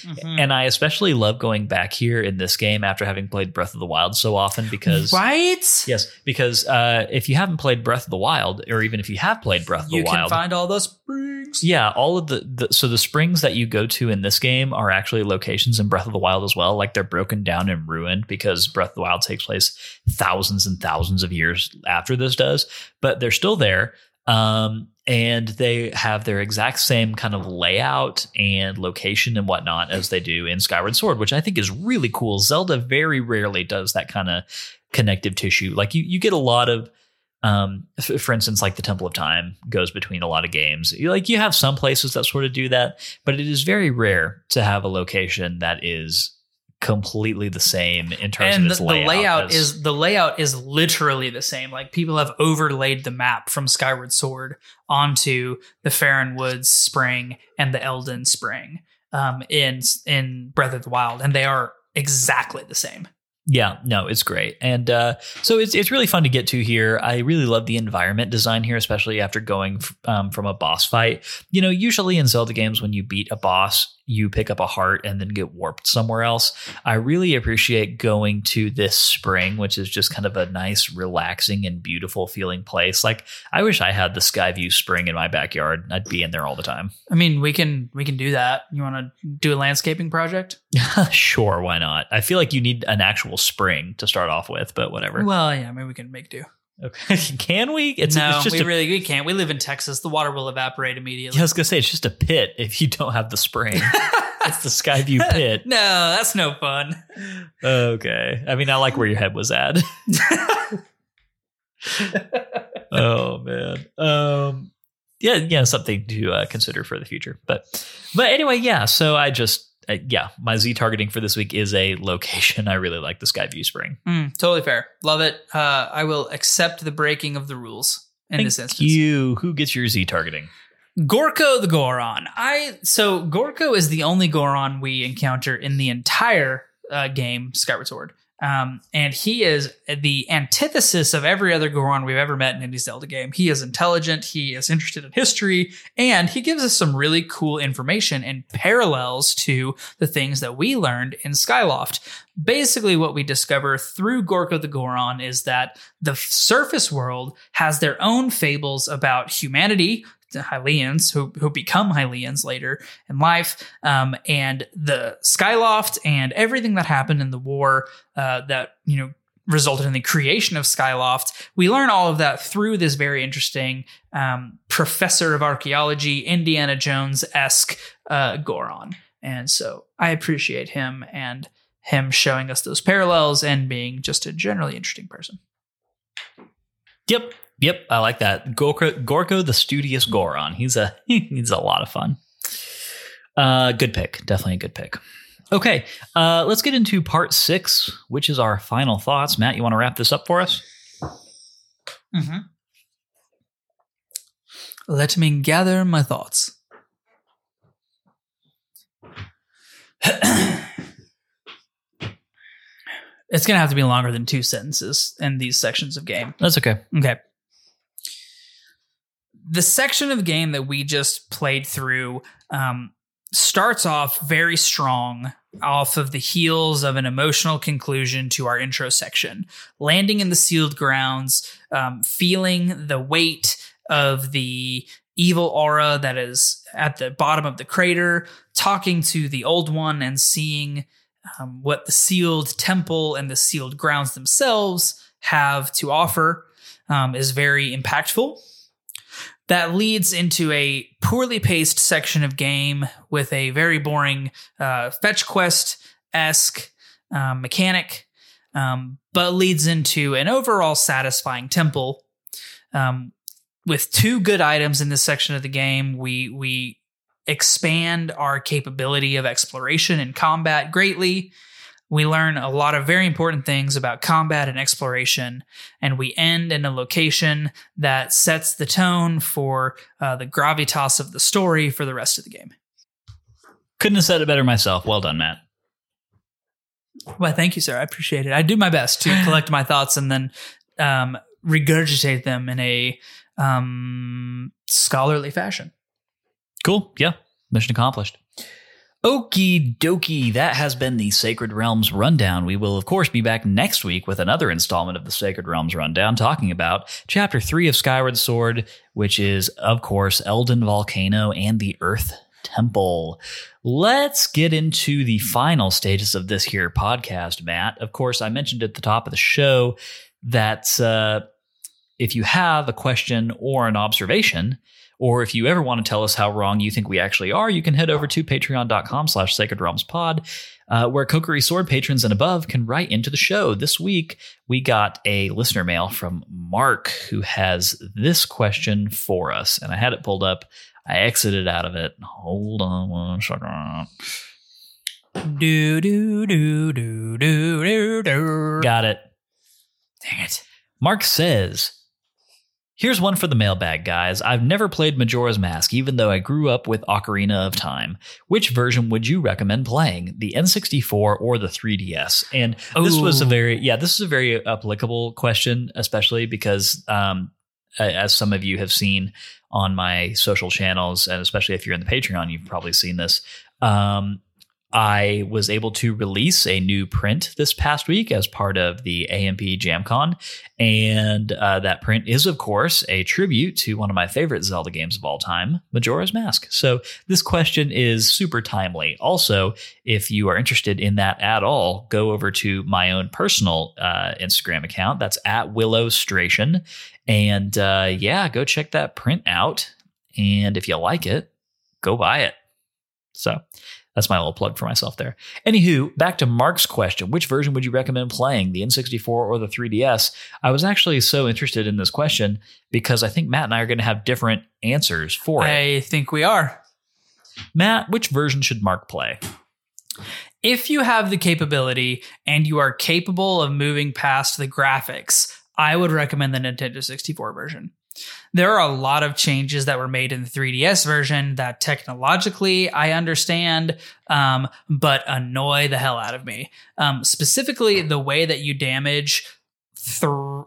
Mhm. and I especially love going back here in this game after having played Breath of the Wild so often because right? yes, because uh, if you haven't played Breath of the Wild, or even if you have played Breath of You the Wild, you can find all those springs. yeah, all of the, the so the springs that you go to in this game are actually locations in Breath of the Wild as well. Like they're broken down and ruined because Breath of the Wild takes place thousands and thousands of years after this does, but they're still there. Um, and they have their exact same kind of layout and location and whatnot as they do in Skyward Sword, which I think is really cool. Zelda very rarely does that kind of connective tissue. Like you, you get a lot of um f- for instance like the temple of time goes between a lot of games like you have some places that sort of do that but it is very rare to have a location that is completely the same in terms and of the, its the layout, layout as- is the layout is literally the same. Like people have overlaid the map from Skyward Sword onto the Faron Woods Spring and the Eldin Spring um, in in Breath of the Wild, and they are exactly the same. Yeah, no, it's great, and uh, so it's it's really fun to get to here. I really love the environment design here, especially after going f- um, from a boss fight. You know, usually in Zelda games, when you beat a boss, you pick up a heart and then get warped somewhere else. I really appreciate going to this spring, which is just kind of a nice, relaxing, and beautiful feeling place. Like I wish I had the Skyview Spring in my backyard. I'd be in there all the time. I mean, we can we can do that. You want to do a landscaping project? [LAUGHS] sure, why not? I feel like you need an actual spring to start off with, but whatever. Well, yeah, maybe we can make do. Okay. [LAUGHS] Can we? It's, no, it's just we a really we can't. We live in Texas. The water will evaporate immediately. Yeah, I was gonna say it's just a pit if you don't have the spring. [LAUGHS] it's the Skyview [LAUGHS] pit. no, that's no fun. Okay. I mean, I like where your head was at. oh man. Um. Yeah, yeah, something to uh, consider for the future. But, but anyway, yeah. So I just, uh, yeah, my Z targeting for this week is a location. I really like the Skyview Spring. Mm, totally fair. Love it. Uh, I will accept the breaking of the rules in Thank this instance. you. Who gets your Z targeting? Gorko the Goron. I so Gorko is the only Goron we encounter in the entire uh, game Skyward Sword. Um, and he is the antithesis of every other Goron we've ever met in any Zelda game. He is intelligent, he is interested in history, and he gives us some really cool information and parallels to the things that we learned in Skyloft. Basically, what we discover through Gorko the Goron is that the surface world has their own fables about humanity, Hylians who who become Hylians later in life, um, and the Skyloft and everything that happened in the war uh, that you know resulted in the creation of Skyloft. We learn all of that through this very interesting um, professor of archaeology, Indiana Jones esque uh, Goron, and so I appreciate him and him showing us those parallels and being just a generally interesting person. Yep. Yep, I like that. Gorko, Gorko the studious Goron. He's a [LAUGHS] he's a lot of fun. Uh, good pick. Definitely a good pick. Okay, uh, let's get into part six, which is our final thoughts. Matt, you want to wrap this up for us? Mm-hmm. Let me gather my thoughts. [CLEARS THROAT] it's going to have to be longer than two sentences in these sections of game. That's okay. Okay. The section of game that we just played through um, starts off very strong off of the heels of an emotional conclusion to our intro section. Landing in the sealed grounds, um, feeling the weight of the evil aura that is at the bottom of the crater, talking to the old one and seeing um, what the sealed temple and the sealed grounds themselves have to offer um, is very impactful. That leads into a poorly paced section of game with a very boring uh, fetch quest esque um, mechanic, um, but leads into an overall satisfying temple. Um, with two good items in this section of the game, we we expand our capability of exploration and combat greatly. We learn a lot of very important things about combat and exploration, and we end in a location that sets the tone for uh, the gravitas of the story for the rest of the game. Couldn't have said it better myself. Well done, Matt. Well, thank you, sir. I appreciate it. I do my best to collect my thoughts and then um, regurgitate them in a um, scholarly fashion. Cool. Yeah. Mission accomplished. Okie dokie, that has been the Sacred Realms Rundown. We will, of course, be back next week with another installment of the Sacred Realms Rundown, talking about Chapter 3 of Skyward Sword, which is, of course, Eldin Volcano and the Earth Temple. Let's get into the final stages of this here podcast, Matt. Of course, I mentioned at the top of the show that uh, if you have a question or an observation, or if you ever want to tell us how wrong you think we actually are, you can head over to patreon.com slash sacred realms pod, uh, where Kokiri Sword patrons and above can write into the show. This week, we got a listener mail from Mark who has this question for us. And I had it pulled up. I exited out of it. Hold on one second. Do do do do do do do. Got it. Dang it. Mark says, Here's one for the mailbag, guys. I've never played Majora's Mask, even though I grew up with Ocarina of Time. Which version would you recommend playing, the N64 or the 3DS? And this was a very, yeah, this is a very applicable question, especially because, um, as some of you have seen on my social channels, and especially if you're in the Patreon, you've probably seen this. Um, I was able to release a new print this past week as part of the AMP JamCon. And uh, that print is, of course, a tribute to one of my favorite Zelda games of all time, Majora's Mask. So this question is super timely. Also, if you are interested in that at all, go over to my own personal uh, Instagram account. That's at Willow Willowstration. And uh, yeah, go check that print out. And if you like it, go buy it. So that's my little plug for myself there. Anywho, back to Mark's question which version would you recommend playing, the N64 or the 3DS? I was actually so interested in this question because I think Matt and I are going to have different answers for it. I think we are. Matt, which version should Mark play? If you have the capability and you are capable of moving past the graphics, I would recommend the Nintendo 64 version. There are a lot of changes that were made in the 3DS version that technologically I understand, um, but annoy the hell out of me. Um, specifically, the way that you damage th-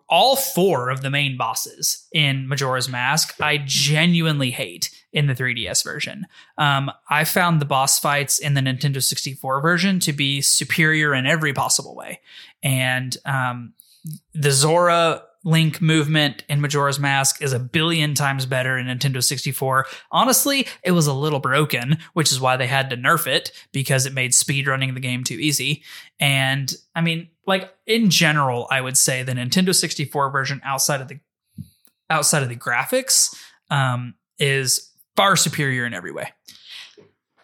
all four of the main bosses in Majora's Mask, I genuinely hate in the 3DS version. Um, I found the boss fights in the Nintendo 64 version to be superior in every possible way. And um, the Zora Link movement in Majora's Mask is a billion times better in Nintendo 64. Honestly, it was a little broken, which is why they had to nerf it because it made speedrunning the game too easy. And I mean, like in general, I would say the Nintendo 64 version outside of the outside of the graphics um, is far superior in every way.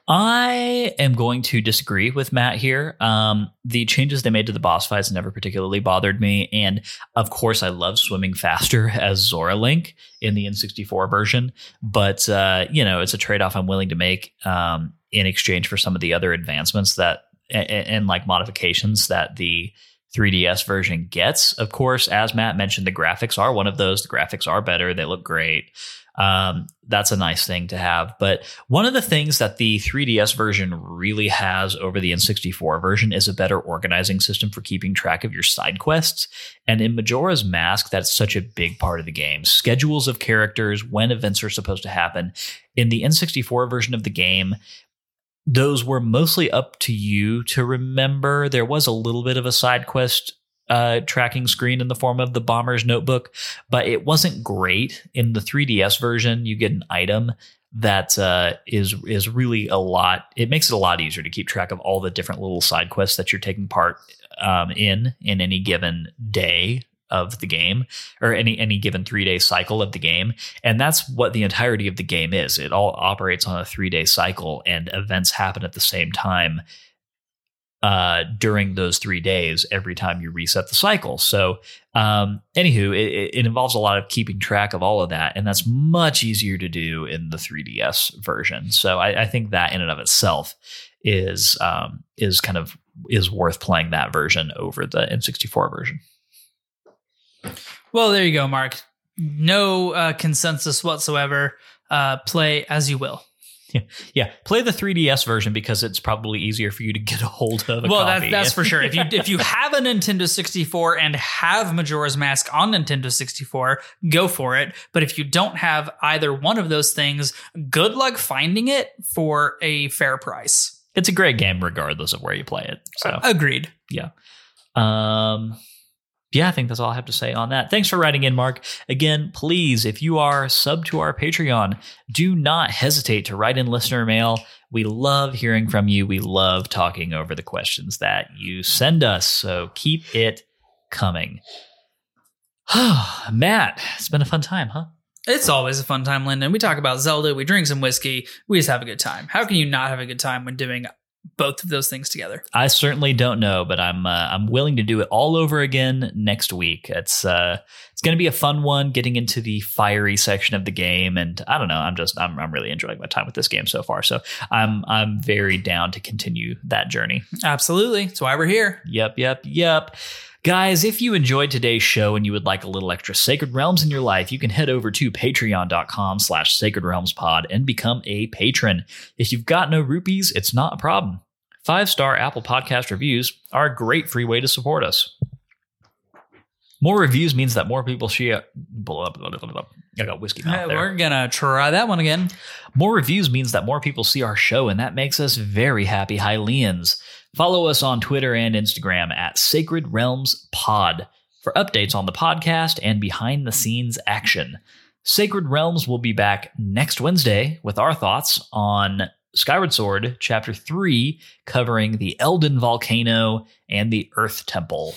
I am going to disagree with Matt here. Um, the changes they made to the boss fights never particularly bothered me. And of course, I love swimming faster [LAUGHS] as Zora Link in the N64 version. But, uh, you know, it's a trade off I'm willing to make um, in exchange for some of the other advancements that and, and like modifications that the 3DS version gets. Of course, as Matt mentioned, the graphics are one of those. The graphics are better, they look great. Um, that's a nice thing to have. But one of the things that the 3DS version really has over the N64 version is a better organizing system for keeping track of your side quests. And in Majora's Mask, that's such a big part of the game. Schedules of characters, when events are supposed to happen. In the N64 version of the game, those were mostly up to you to remember. There was a little bit of a side quest uh, tracking screen in the form of the bomber's notebook, but it wasn't great. In the 3DS version, you get an item that uh, is is really a lot. It makes it a lot easier to keep track of all the different little side quests that you're taking part um, in in any given day of the game or any any given three day cycle of the game and that's what the entirety of the game is it all operates on a three day cycle and events happen at the same time uh, during those three days every time you reset the cycle. So, um, anywho, it, it involves a lot of keeping track of all of that, and that's much easier to do in the 3DS version. So, I, I think that in and of itself is um, is kind of is worth playing that version over the N64 version. Well, there you go, Mark. No uh, consensus whatsoever. Uh, play as you will. Yeah, play the 3DS version because it's probably easier for you to get a hold of. A well, that's for sure. If you [LAUGHS] if you have a Nintendo 64 and have Majora's Mask on Nintendo 64, go for it. But if you don't have either one of those things, good luck finding it for a fair price. it's a great game regardless of where you play it. So Agreed. Yeah. Um, yeah, I think that's all I have to say on that. Thanks for writing in, Mark. Again, please, if you are sub to our Patreon, do not hesitate to write in listener mail. We love hearing from you. We love talking over the questions that you send us. So keep it coming. [SIGHS] Matt, it's been a fun time, huh? It's always a fun time, Lyndon. We talk about Zelda, we drink some whiskey, we just have a good time. How can you not have a good time when doing both of those things together? I certainly don't know, but I'm uh, I'm willing to do it all over again next week. It's uh it's going to be a fun one getting into the fiery section of the game and I don't know, I'm just I'm I'm really enjoying my time with this game so far. So I'm I'm very down to continue that journey. Absolutely. That's why we're here. Yep, yep, yep. Guys, if you enjoyed today's show and you would like a little extra Sacred Realms in your life, you can head over to patreon.com slash sacred realms pod and become a patron. If you've got no rupees, it's not a problem. Five star Apple Podcast reviews are a great free way to support us. More reviews means that more people share. Blah, blah, blah, blah. I got whiskey mouth there. We're gonna try that one again. More reviews means that more people see our show, and that makes us very happy Hylians. Follow us on Twitter and Instagram at Sacred Realms Pod for updates on the podcast and behind the scenes action. Sacred Realms will be back next Wednesday with our thoughts on Skyward Sword, Chapter 3, covering the Eldin Volcano and the Earth Temple.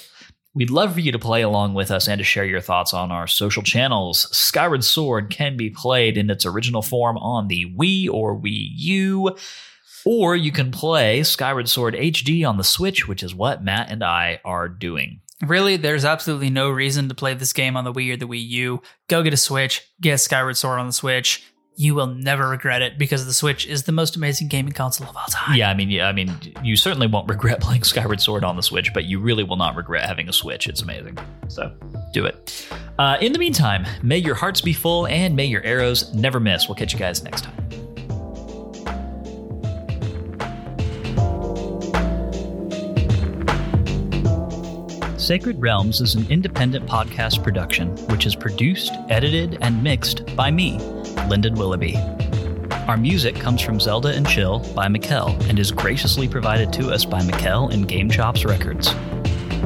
We'd love for you to play along with us and to share your thoughts on our social channels. Skyward Sword can be played in its original form on the Wii or Wii U, or you can play Skyward Sword HD on the Switch, which is what Matt and I are doing. Really, there's absolutely no reason to play this game on the Wii or the Wii U. Go get a Switch, get Skyward Sword on the Switch. You will never regret it because the Switch is the most amazing gaming console of all time. Yeah, I mean, yeah, I mean, you certainly won't regret [LAUGHS] playing Skyward Sword on the Switch, but you really will not regret having a Switch. It's amazing. So do it. Uh, in the meantime, may your hearts be full and may your arrows never miss. We'll catch you guys next time. Sacred Realms is an independent podcast production which is produced, edited, and mixed by me, Lyndon Willoughby. Our music comes from Zelda and Chill by Mikel and is graciously provided to us by Mikel and GameChops Records.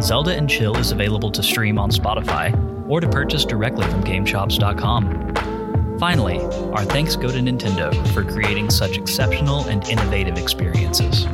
Zelda and Chill is available to stream on Spotify or to purchase directly from GameChops.com. Finally, our thanks go to Nintendo for creating such exceptional and innovative experiences.